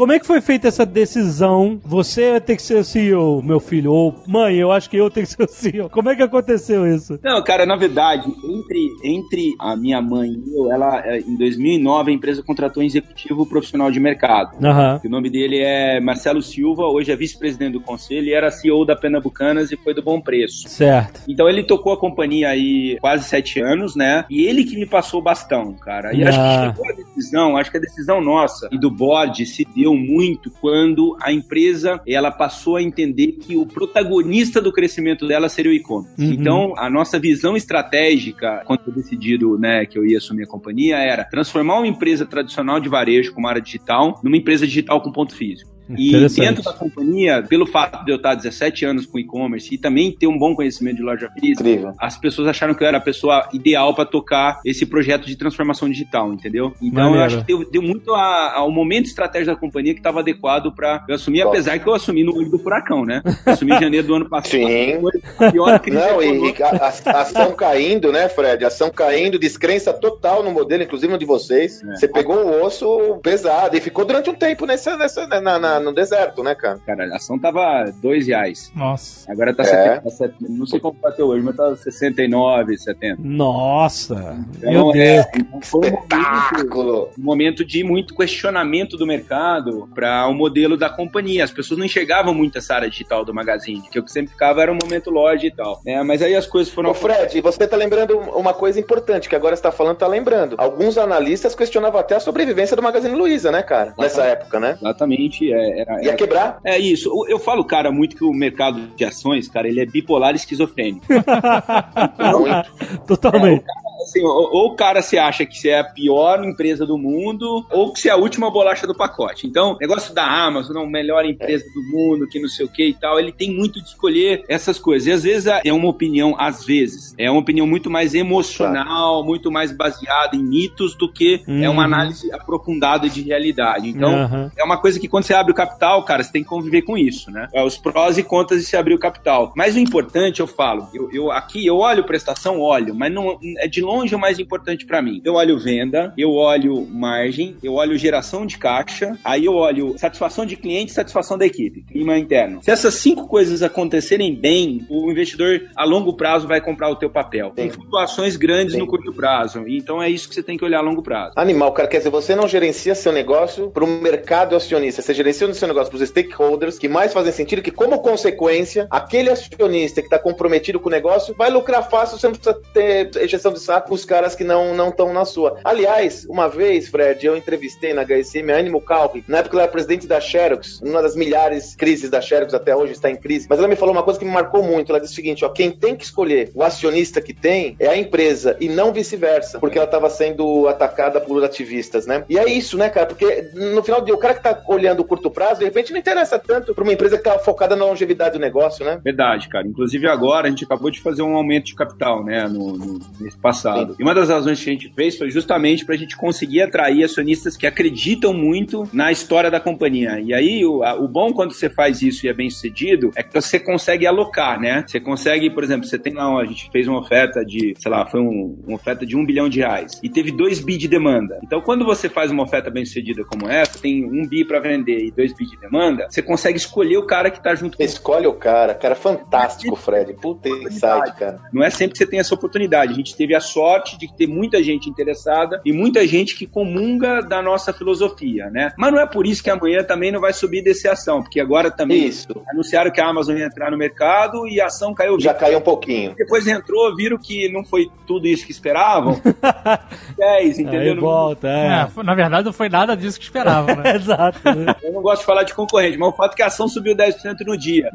Como é que foi feita essa decisão? Você vai ter que ser o CEO, meu filho. Ou, mãe, eu acho que eu tenho que ser o CEO. Como é que aconteceu isso? Não, cara, na verdade, entre, entre a minha mãe e eu, ela, eh, em 2009, a empresa contratou um executivo profissional de mercado. Aham. O nome dele é Marcelo Silva, hoje é vice-presidente do conselho e era CEO da Pernambucanas e foi do Bom Preço. Certo. Então ele tocou a companhia aí quase sete anos, né? E ele que me passou o bastão, cara. E acho Ah. que chegou a decisão, acho que a decisão nossa e do board se deu muito quando a empresa ela passou a entender que o protagonista do crescimento dela seria o e-commerce. Uhum. Então a nossa visão estratégica, quando foi decidido, né, que eu ia assumir a companhia, era transformar uma empresa tradicional de varejo com uma área digital numa empresa digital com ponto físico. E dentro da companhia, pelo fato de eu estar 17 anos com e-commerce e também ter um bom conhecimento de loja física, Incrível. as pessoas acharam que eu era a pessoa ideal para tocar esse projeto de transformação digital, entendeu? Então Maneiro. eu acho que deu, deu muito a- ao momento estratégico da companhia que estava adequado para eu assumir, Bom. apesar que eu assumi no olho do furacão, né? Eu assumi em janeiro do ano passado. Sim. Foi a pior crise Não, e, e a, a- a ação caindo, né, Fred? Ação caindo, descrença total no modelo, inclusive no de vocês. É. Você pegou o osso pesado e ficou durante um tempo nessa, nessa, na, na- no deserto, né, cara? Cara, a ação tava dois reais. Nossa. Agora tá É. 70, tá 70, não sei como bateu hoje, mas tá 69, 70. Nossa. Então, Meu Deus. é, então foi um momento, um momento de muito questionamento do mercado para o modelo da companhia. As pessoas não enxergavam muito essa área digital do Magazine, que o que sempre ficava era um momento loja e tal. É, mas aí as coisas foram Ô, Fred, você tá lembrando uma coisa importante, que agora você tá falando, tá lembrando. Alguns analistas questionavam até a sobrevivência do Magazine Luiza, né, cara? Nessa época, né? Exatamente, é, era, Ia era- quebrar? é isso. Eu- Eu falo, cara, muito que o mercado de ações, cara, ele é bipolar e esquizofrênico. Totalmente. Assim, ou, ou o cara se acha que você é a pior empresa do mundo, ou que você é a última bolacha do pacote. Então, negócio da Amazon, não, melhor empresa do mundo, que não sei o que e tal, ele tem muito de escolher essas coisas. E às vezes é uma opinião, às vezes, é uma opinião muito mais emocional, muito mais baseada em mitos do que é Uhum. uma análise aprofundada de realidade. Então, Aham. é uma coisa que quando você abre o capital, cara, você tem que conviver com isso, né? É os prós e contras de se abrir o capital. Mas o importante, eu falo, eu, eu aqui eu olho prestação, olho, mas não é de longe o mais importante pra mim. Eu olho venda, eu olho margem, eu olho geração de caixa, aí eu olho satisfação de cliente, satisfação da equipe, clima interno. Se essas cinco coisas acontecerem bem, o investidor a longo prazo vai comprar o teu papel. Tem flutuações grandes Sim. no curto prazo. Então é isso que você tem que olhar a longo prazo. Animal, cara, quer dizer, você não gerencia seu negócio para o mercado acionista, você gerencia o seu negócio para os stakeholders que mais fazem sentido, que como consequência, aquele acionista que está comprometido com o negócio vai lucrar fácil, você não precisa ter ejeção de saco com os caras que não não estão na sua. Aliás, uma vez, Fred, eu entrevistei na HSM a Animo Calvi, na época ela era presidente da Xerox, uma das milhares crises da Xerox até hoje está em crise, mas ela me falou uma coisa que me marcou muito, ela disse o seguinte, ó, quem tem que escolher o acionista que tem é a empresa e não vice-versa, porque ela estava sendo atacada por ativistas, né? E é isso, né, cara? Porque no final do dia, o cara que tá olhando o curto prazo, de repente não interessa tanto para uma empresa que tá focada na longevidade do negócio, né? Verdade, cara. Inclusive agora a gente acabou de fazer um aumento de capital, né, no, no mês passado. E uma das razões que a gente fez foi justamente para a gente conseguir atrair acionistas que acreditam muito na história da companhia. E aí o, a- o bom quando você faz isso e é bem sucedido é que você consegue alocar, né? Você consegue, por exemplo, você tem lá, a gente fez uma oferta de, sei lá, foi um- uma oferta de um bilhão de reais e teve dois bi de demanda. Então quando você faz uma oferta bem sucedida como essa, tem um bi para vender e dois bi de demanda, você consegue escolher o cara que tá junto com Escolhe o cara, cara, fantástico, Fred. Puta insight, cara. Não é sempre que você tem essa oportunidade. A gente teve a sorte de ter muita gente interessada e muita gente que comunga da nossa filosofia, né? Mas não é por isso que amanhã também não vai subir e descer a ação, porque agora também Isso. anunciaram que a Amazon ia entrar no mercado e a ação caiu. Já caiu um pouquinho. Depois entrou, viram que não foi tudo isso que esperavam. 10, entendeu? Aí volta, É, é. na verdade, não foi nada disso que esperava, né? Exato. né? Eu não gosto de falar de concorrente, mas o fato é que a ação subiu 10% no dia.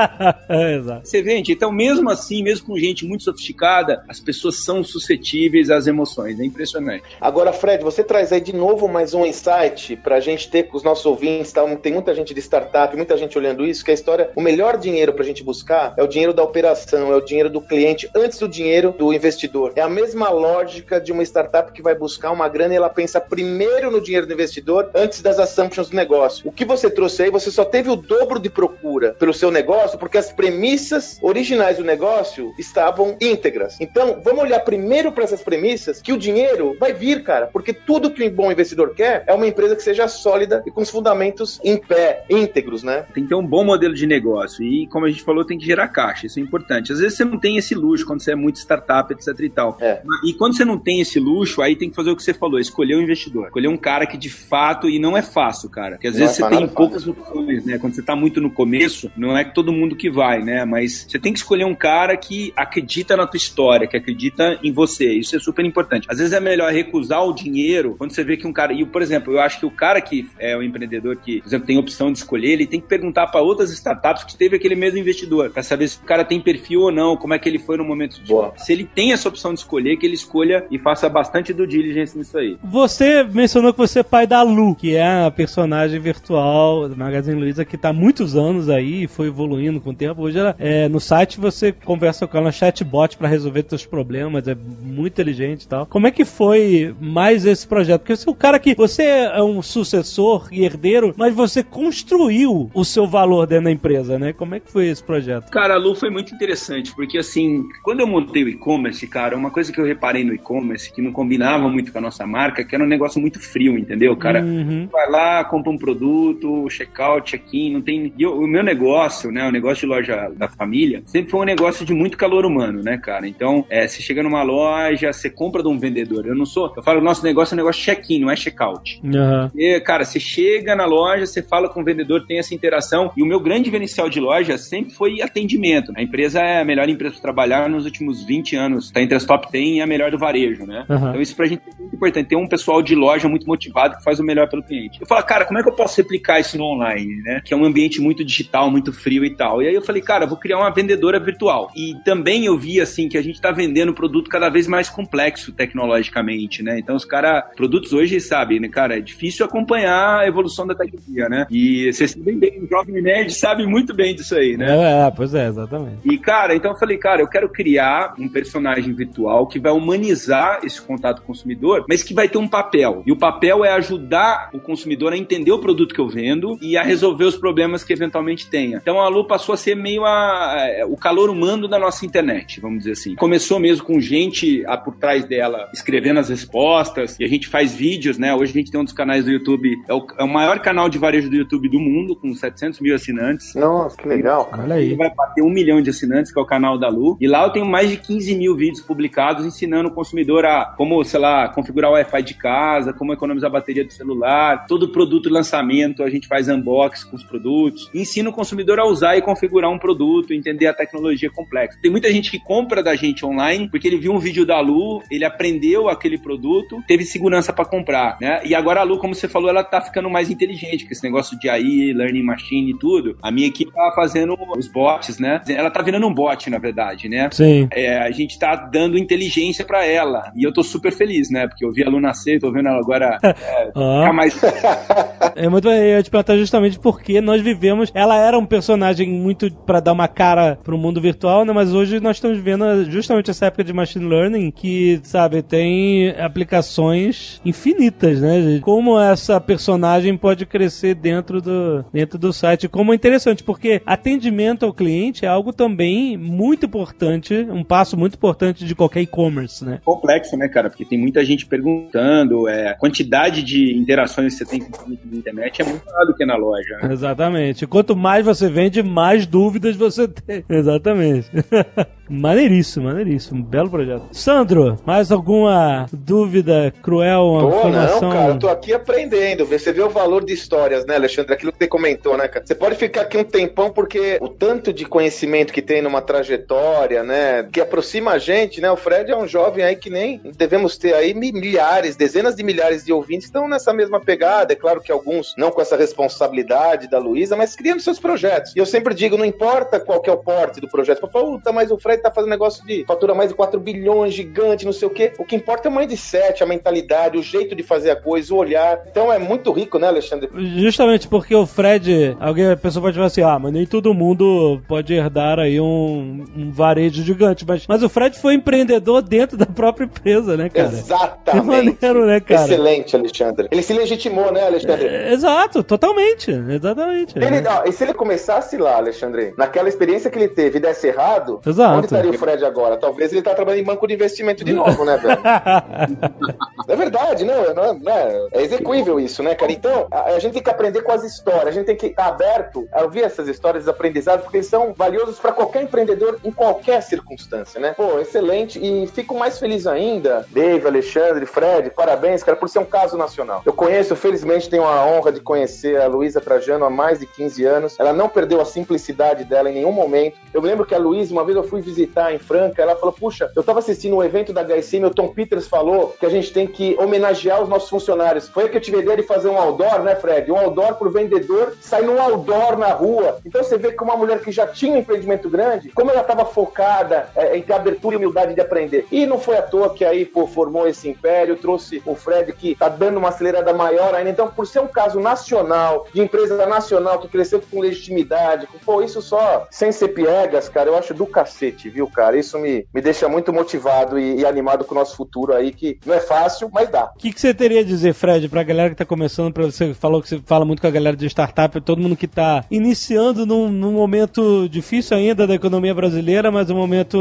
é, exato. Você vê, gente, então mesmo assim, mesmo com gente muito sofisticada, as pessoas são suscetíveis às emoções. É impressionante. Agora, Fred, você traz aí de novo mais um insight para a gente ter com os nossos ouvintes. Tá? Tem muita gente de startup, muita gente olhando isso, que a história, o melhor dinheiro para a gente buscar é o dinheiro da operação, é o dinheiro do cliente antes do dinheiro do investidor. É a mesma lógica de uma startup que vai buscar uma grana e ela pensa primeiro no dinheiro do investidor antes das assumptions do negócio. O que você trouxe aí, você só teve o dobro de procura pelo seu negócio porque as premissas originais do negócio estavam íntegras. Então, vamos olhar primeiro para essas premissas que o dinheiro vai vir, cara, porque tudo que um bom investidor quer é uma empresa que seja sólida e com os fundamentos em pé, íntegros, né? Tem que ter um bom modelo de negócio e, como a gente falou, tem que gerar caixa, isso é importante. Às vezes você não tem esse luxo quando você é muito startup, etc e tal. É. E quando você não tem esse luxo, aí tem que fazer o que você falou, escolher o investidor. Escolher um cara que de fato, e não é fácil, cara, porque às Não vezes é você tem poucas opções, né? Quando você tá muito no começo, não é todo mundo que vai, né? Mas você tem que escolher um cara que acredita na tua história, que acredita em você. Isso é super importante. Às vezes é melhor recusar o dinheiro quando você vê que um cara. E, por exemplo, eu acho que o cara que é o empreendedor que, por exemplo, tem opção de escolher, ele tem que perguntar para outras startups que teve aquele mesmo investidor, para saber se o cara tem perfil ou não, como é que ele foi no momento de. Boa. Se ele tem essa opção de escolher, que ele escolha e faça bastante do diligence nisso aí. Você mencionou que você é pai da Lu, que é a personagem virtual do Magazine Luiza que tá há muitos anos aí, foi evoluindo com o tempo. Hoje ela, é, no site você conversa com ela no chatbot para resolver seus problemas, é muito inteligente e tal. Como é que foi mais esse projeto? Porque você é o cara que você é um sucessor e herdeiro, mas você construiu o seu valor dentro da empresa, né? Como é que foi esse projeto? Cara, a Lu foi muito interessante, porque assim, quando eu montei o e-commerce, cara, uma coisa que eu reparei no e-commerce que não combinava muito com a nossa marca, que era um negócio muito frio, entendeu, cara? Uhum. Vai lá, compra um produto, check-out, check-in, não tem. E eu- o meu negócio, né, o negócio de loja da família, sempre foi um negócio de muito calor humano, né, cara? Então, é, você chega numa loja, você compra de um vendedor. Eu não sou. Eu falo, nosso negócio é um negócio check-in, não é check-out. E, cara, você chega na loja, você fala com o vendedor, tem essa interação. E o meu grande diferencial de loja sempre foi atendimento. A empresa é a melhor empresa para trabalhar nos últimos 20 anos. Está entre as top 10 e a melhor do varejo, né? Aham. Então isso pra gente é muito importante. Ter um pessoal de loja muito motivado que faz o melhor pelo cliente. Eu falo, cara, como é que eu posso replicar isso no online, né? Que é um ambiente muito digital, muito frio e tal. E aí eu falei, cara, vou criar uma vendedora virtual. E também eu vi, assim, que a gente tá vendendo produto cada vez mais complexo tecnologicamente, né? Então os caras, produtos hoje, sabe, né, cara, é difícil acompanhar a evolução da tecnologia, né? E vocês sabem bem, o Jovem Nerd sabe muito bem disso aí, né? É, é, pois é, exatamente. E, cara, então eu falei, cara, eu quero criar um personagem virtual que vai humanizar esse contato com o consumidor, mas que vai ter um papel. E o papel é ajudar o consumidor a entender o produto que eu vendo e a resolver os problemas que eventualmente tenha. Então a Lu passou a ser meio a, a- o calor humano da nossa internet, vamos dizer assim. Começou mesmo com gente ah, por trás dela escrevendo as respostas, e a gente faz vídeos, né? Hoje a gente tem um dos canais do YouTube, é o, é o maior canal de varejo do YouTube do mundo, com 700 mil assinantes. Nossa, que legal, cara. Olha Ele aí. vai bater um milhão de assinantes, que é o canal da Lu. E lá eu tenho mais de 15 mil vídeos publicados ensinando o consumidor a como, sei lá, configurar o Wi-Fi de casa, como economizar a bateria do celular, todo produto lançamento, a gente faz unboxing com os produtos. Ensina o consumidor a usar e configurar um produto, entender a tecnologia complexa. Tem muita gente que compra da gente online porque ele viu um vídeo da Lu, ele aprendeu aquele produto, teve segurança para comprar, né? E agora a Lu, como você falou, ela tá ficando mais inteligente com esse negócio de AI, learning machine e tudo. A minha equipe tá fazendo os bots, né? Ela tá virando um bot, na verdade, né? Sim. É, a gente tá dando inteligência pra ela. E eu tô super feliz, né? Porque eu vi a Lu nascer, tô vendo ela agora é, Ó. ficar mais. É muito bem, eu ia te perguntar justamente porque nós vivemos. Ela era um personagem muito pra dar uma cara pro mundo virtual, né? Mas hoje nós estamos vendo justamente essa época de machine learning que, sabe, tem aplicações infinitas, né? gente? Como essa personagem pode crescer dentro do, dentro do site. Como é interessante, porque atendimento ao cliente é algo também muito importante, um passo muito importante de qualquer e-commerce, né? complexo, né, cara? Porque tem muita gente perguntando, é, a quantidade de interações que você tem com o público na internet é muito maior do que na loja. né? Exatamente. Quanto mais você vende, mais dúvidas você tem. Exatamente. maneiríssimo, maneiríssimo. Belo projeto. Sandro, mais alguma dúvida cruel, uma Pô, informação? não, cara, eu tô aqui aprendendo. Você vê o valor de histórias, né, Alexandre? Aquilo que você comentou, né, cara? Você pode ficar aqui um tempão porque o tanto de conhecimento que tem numa trajetória, né, que aproxima a gente, né? O Fred é um jovem aí que nem devemos ter aí mi- milhares, dezenas de milhares de ouvintes que estão nessa mesma pegada. É claro que alguns não com essa responsabilidade da Luísa, mas criando seus projetos. E eu sempre digo, não importa qual que é o porte do projeto. Fala, puta, mas o Fred tá fazendo negócio de fatura mais de 4 bilhões, gigante, não sei o quê. O que importa é o mindset, a mentalidade, o jeito de fazer a coisa, o olhar. Então é muito rico, né, Alexandre? Justamente porque o Fred, alguém, a pessoa pode falar assim, ah, mas nem todo mundo pode herdar aí um, um varejo gigante, mas, mas o Fred foi empreendedor dentro da própria empresa, né, cara? Exatamente. Que maneiro, né, cara? Excelente, Alexandre. Ele se legitimou, né, Alexandre? É, exato, totalmente, exatamente. Ele, ó, e se ele começasse lá, Alexandre, naquela experiência que ele teve e desse errado, Exato. onde estaria o Fred agora? Talvez ele tá trabalhando em banco de investimento de novo, né, velho? É verdade, não, não, é- não é, é execuível isso, né, cara? Então, a, a gente tem que aprender com as histórias, a gente tem que estar aberto a ouvir essas histórias de aprendizado, porque eles são valiosos para qualquer empreendedor em qualquer circunstância, né? Pô, excelente. E fico mais feliz ainda, Dave, Alexandre, Fred, parabéns, cara, por ser um caso nacional. Eu conheço, felizmente, tenho a honra de conhecer a Luísa Trajano há mais de 15 anos. Ela não perdeu a simplicidade dela em nenhum momento. Eu me lembro que a Luísa, uma vez eu fui visitar em Franca, ela falou: Puxa, eu tava assistindo um evento da HSM, o Tom Peters falou que a gente tem que homenagear os nossos funcionários. Foi que eu tive a ideia de fazer um outdoor, né, Fred? Um outdoor pro vendedor sair num outdoor na rua. Então você vê que uma mulher que já tinha um empreendimento grande, como ela estava focada é, em ter abertura e humildade de aprender. E não foi à toa que aí, pô, formou esse império, trouxe o Fred que tá dando uma acelerada maior ainda. Então, por ser um caso nacional, de empresa nacional que cresceu com legitimidade, pô, isso só sem ser piegas, cara, eu acho do cacete, viu, cara? Isso me, me deixa muito motivado e, e animado com o nosso futuro aí, que não é fácil, mas dá. O que, que você teria a dizer, Fred, pra galera que tá começando, pra você falou que você fala muito com a galera de startup, todo mundo que tá iniciando num, num momento difícil ainda da economia brasileira, mas um momento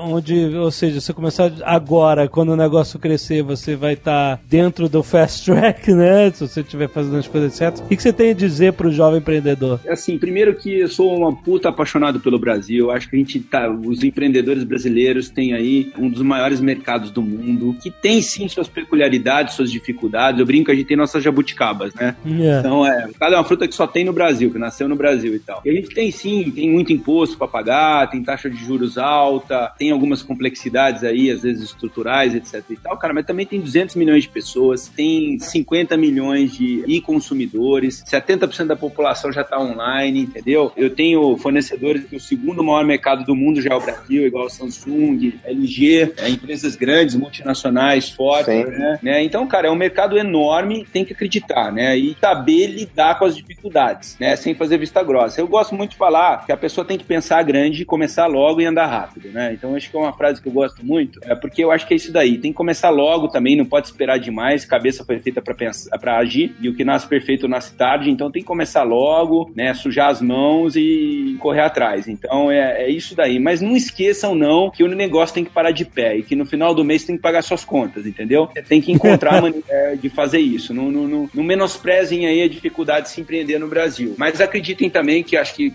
onde, ou seja, você começar agora, quando o negócio crescer, você vai estar dentro do fast track, né? Se você estiver fazendo as coisas certas. O que, que você tem a dizer pro jovem empreendedor? Assim, primeiro que eu sou uma puta apaixonado pelo Brasil. Acho que a gente tá, os empreendedores brasileiros têm aí um dos maiores mercados do mundo, que tem sim suas peculiaridades, suas dificuldades. Eu brinco a gente tem nossas jabuticabas, né? Yeah. Então, é, cada é uma fruta que só tem no Brasil, que nasceu no Brasil e tal. E a gente tem sim, tem muito imposto para pagar, tem taxa de juros alta, tem algumas complexidades aí, às vezes estruturais, etc e tal, cara, mas também tem 200 milhões de pessoas, tem 50 milhões de e-consumidores, 70% da população já tá online, entendeu? Eu tenho fornecedores que o segundo maior mercado do mundo o Brasil, igual Samsung, LG, é, empresas grandes, multinacionais, fortes, né? né? Então, cara, é um mercado enorme, tem que acreditar, né? E saber lidar com as dificuldades, né? Sem fazer vista grossa. Eu gosto muito de falar que a pessoa tem que pensar grande, começar logo e andar rápido, né? Então, acho que é uma frase que eu gosto muito, é porque eu acho que é isso daí. Tem que começar logo também, não pode esperar demais. Cabeça foi feita para pensar, para agir, e o que nasce perfeito nasce tarde. Então, tem que começar logo, né? Sujar as mãos e correr atrás. Então, é, é isso daí. Mas não esqueçam não que o negócio tem que parar de pé e que no final do mês tem que pagar suas contas, entendeu? Você tem que encontrar a maneira é, de fazer isso. Não, não, não, não menosprezem aí a dificuldade de se empreender no Brasil. Mas acreditem também que acho que,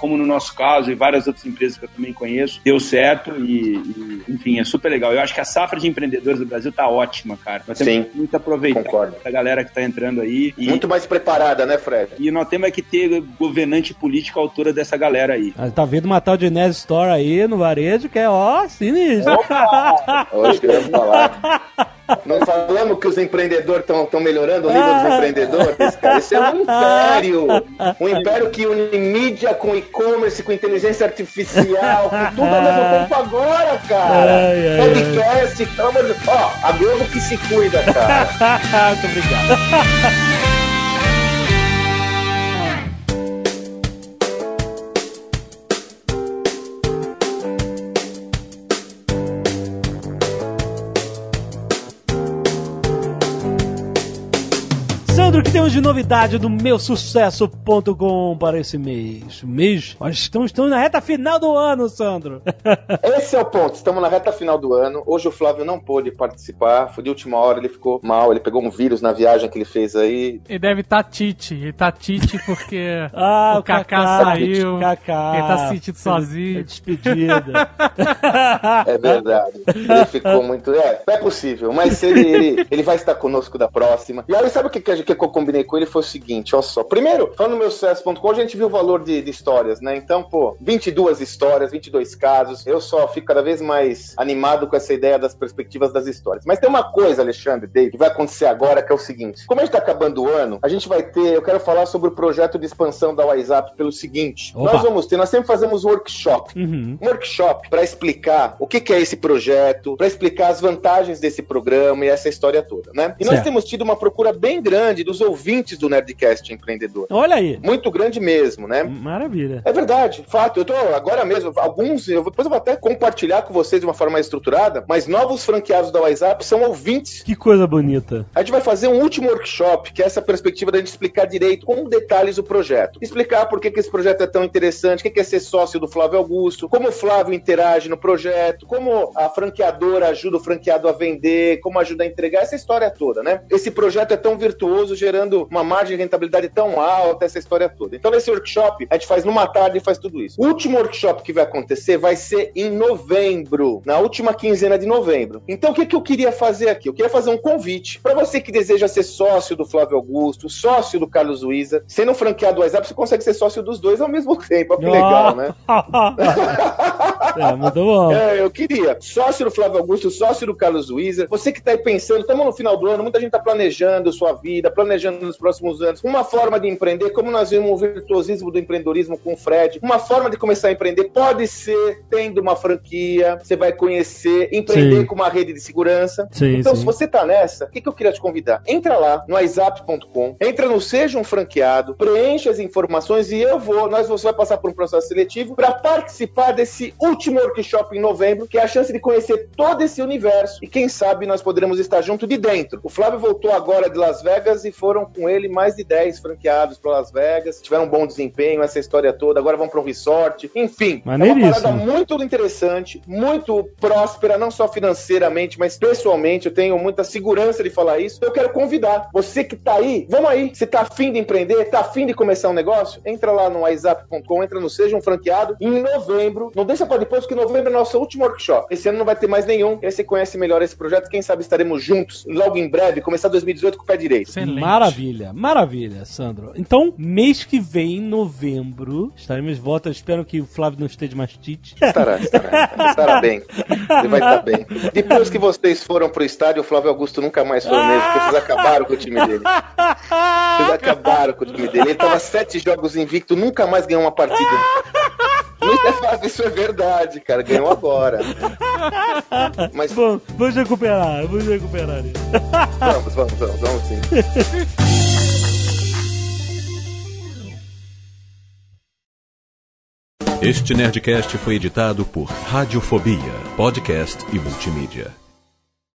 como no nosso caso e várias outras empresas que eu também conheço, deu certo e, e, enfim, é super legal. Eu acho que a safra de empreendedores do Brasil tá ótima, cara. Nós temos Sim, que muito aproveitar concordo. a galera que tá entrando aí. E, Muito mais preparada, né, Fred? e nós temos é que ter governante político à altura dessa galera aí. Ah, Tá vendo uma tal de Nes Store aí no varejo que é, ó, sinistro. Hoje que eu ia falar. Não falamos que os empreendedores estão melhorando o nível dos empreendedores, cara. Isso é um império. Um império que une mídia com e-commerce, com inteligência artificial, com tudo ao mesmo tempo agora, cara. Ai, ai, Podcast, Deus. Ó, a Globo que se cuida, cara. Muito obrigado. Temos de novidade do meu sucesso.com para esse mês? Mês? Nós estamos, estamos na reta final do ano, Sandro. Esse é o ponto. Estamos na reta final do ano. Hoje o Flávio não pôde participar. Foi de última hora, ele ficou mal. Ele pegou um vírus na viagem que ele fez aí. Ele deve estar Tite. Ele tá Tite porque Ah, o Kaká saiu. Kaká. Ele tá se sentindo É sozinho. despedida. É verdade. Ele ficou muito. É, é possível, mas ele, ele, ele vai estar conosco da próxima. E aí, sabe o que, que, a gente- que eu combinei com ele foi o seguinte, olha só. Primeiro, falando no meu sucesso.com, a gente viu o valor de, de histórias, né? Então, pô, 22 histórias, 22 casos. Eu só fico cada vez mais animado com essa ideia das perspectivas das histórias. Mas tem uma coisa, Alexandre, Dave, que vai acontecer agora, que é o seguinte. Como a gente tá acabando o ano, a gente vai ter, eu quero falar sobre o projeto de expansão da WhatsApp pelo seguinte. Opa. Nós vamos ter, nós sempre fazemos workshop. Uhum. Um workshop para explicar o que, que é esse projeto, para explicar as vantagens desse programa e essa história toda, né? E nós Certo. temos tido uma procura bem grande dos ouvintes do Nerdcast Empreendedor. Olha aí. Muito grande mesmo, né? Maravilha. É verdade, fato. Eu tô agora mesmo, alguns, eu, depois eu vou até compartilhar com vocês de uma forma mais estruturada, mas novos franqueados da WhatsApp são ouvintes. Que coisa bonita. A gente vai fazer um último workshop, que é essa perspectiva da gente explicar direito, com detalhes, o projeto. Explicar por que, que esse projeto é tão interessante, o que, que é ser sócio do Flávio Augusto, como o Flávio interage no projeto, como a franqueadora ajuda o franqueado a vender, como ajuda a entregar, essa história toda, né? Esse projeto é tão virtuoso, gerando uma margem de rentabilidade tão alta, essa história toda. Então, nesse workshop, a gente faz numa tarde e faz tudo isso. O último workshop que vai acontecer vai ser em novembro, na última quinzena de novembro. Então, o que, que eu queria fazer aqui? Eu queria fazer um convite para você que deseja ser sócio do Flávio Augusto, sócio do Carlos Luiza. Sendo franqueado do WhatsApp, você consegue ser sócio dos dois ao mesmo tempo. Olha que legal, né? é, muito bom. É, eu queria. Sócio do Flávio Augusto, sócio do Carlos Luiza. Você que tá aí pensando, estamos no final do ano, muita gente tá planejando sua vida, planejando nos próximos anos. Uma forma de empreender, como nós vimos o virtuosismo do empreendedorismo com o Fred, uma forma de começar a empreender pode ser tendo uma franquia, você vai conhecer, empreender Sim. com uma rede de segurança. Sim, então, sim. se você tá nessa, o que, que eu queria te convidar? Entra lá no WhatsApp.com, entra no Seja um Franqueado, preenche as informações e eu vou, nós você vai passar por um processo seletivo para participar desse último workshop em novembro, que é a chance de conhecer todo esse universo e quem sabe nós poderemos estar junto de dentro. O Flávio voltou agora de Las Vegas e foram com ele mais de 10 franqueados para Las Vegas, tiveram um bom desempenho, essa história toda, agora vão para um resort, enfim. É uma parada muito interessante, muito próspera, não só financeiramente, mas pessoalmente. Eu tenho muita segurança de falar isso. Eu quero convidar você que tá aí, vamos aí. Você tá afim de empreender, tá afim de começar um negócio? Entra lá no WhatsApp.com, entra no Seja um Franqueado. Em novembro, não deixa para depois, que novembro é nosso último workshop. Esse ano não vai ter mais nenhum. Aí você conhece melhor esse projeto. Quem sabe estaremos juntos logo em breve, começar 2018 com o pé direito. Excelente. Maravilha, maravilha, Sandro. Então, mês que vem, em novembro, estaremos de volta. Espero que o Flávio não esteja mais tite. Estará, estará. Estará bem. Ele vai estar bem. Depois que vocês foram pro estádio, o Flávio Augusto nunca mais foi mesmo, porque vocês acabaram com o time dele. Vocês acabaram com o time dele. Ele tava sete jogos invicto, nunca mais ganhou uma partida. Isso é fácil, isso é verdade, cara. Ganhou agora. Mas Bom, vamos recuperar, vamos recuperar isso. vamos, vamos, vamos, vamos sim. Este Nerdcast foi editado por Radiofobia, podcast e multimídia.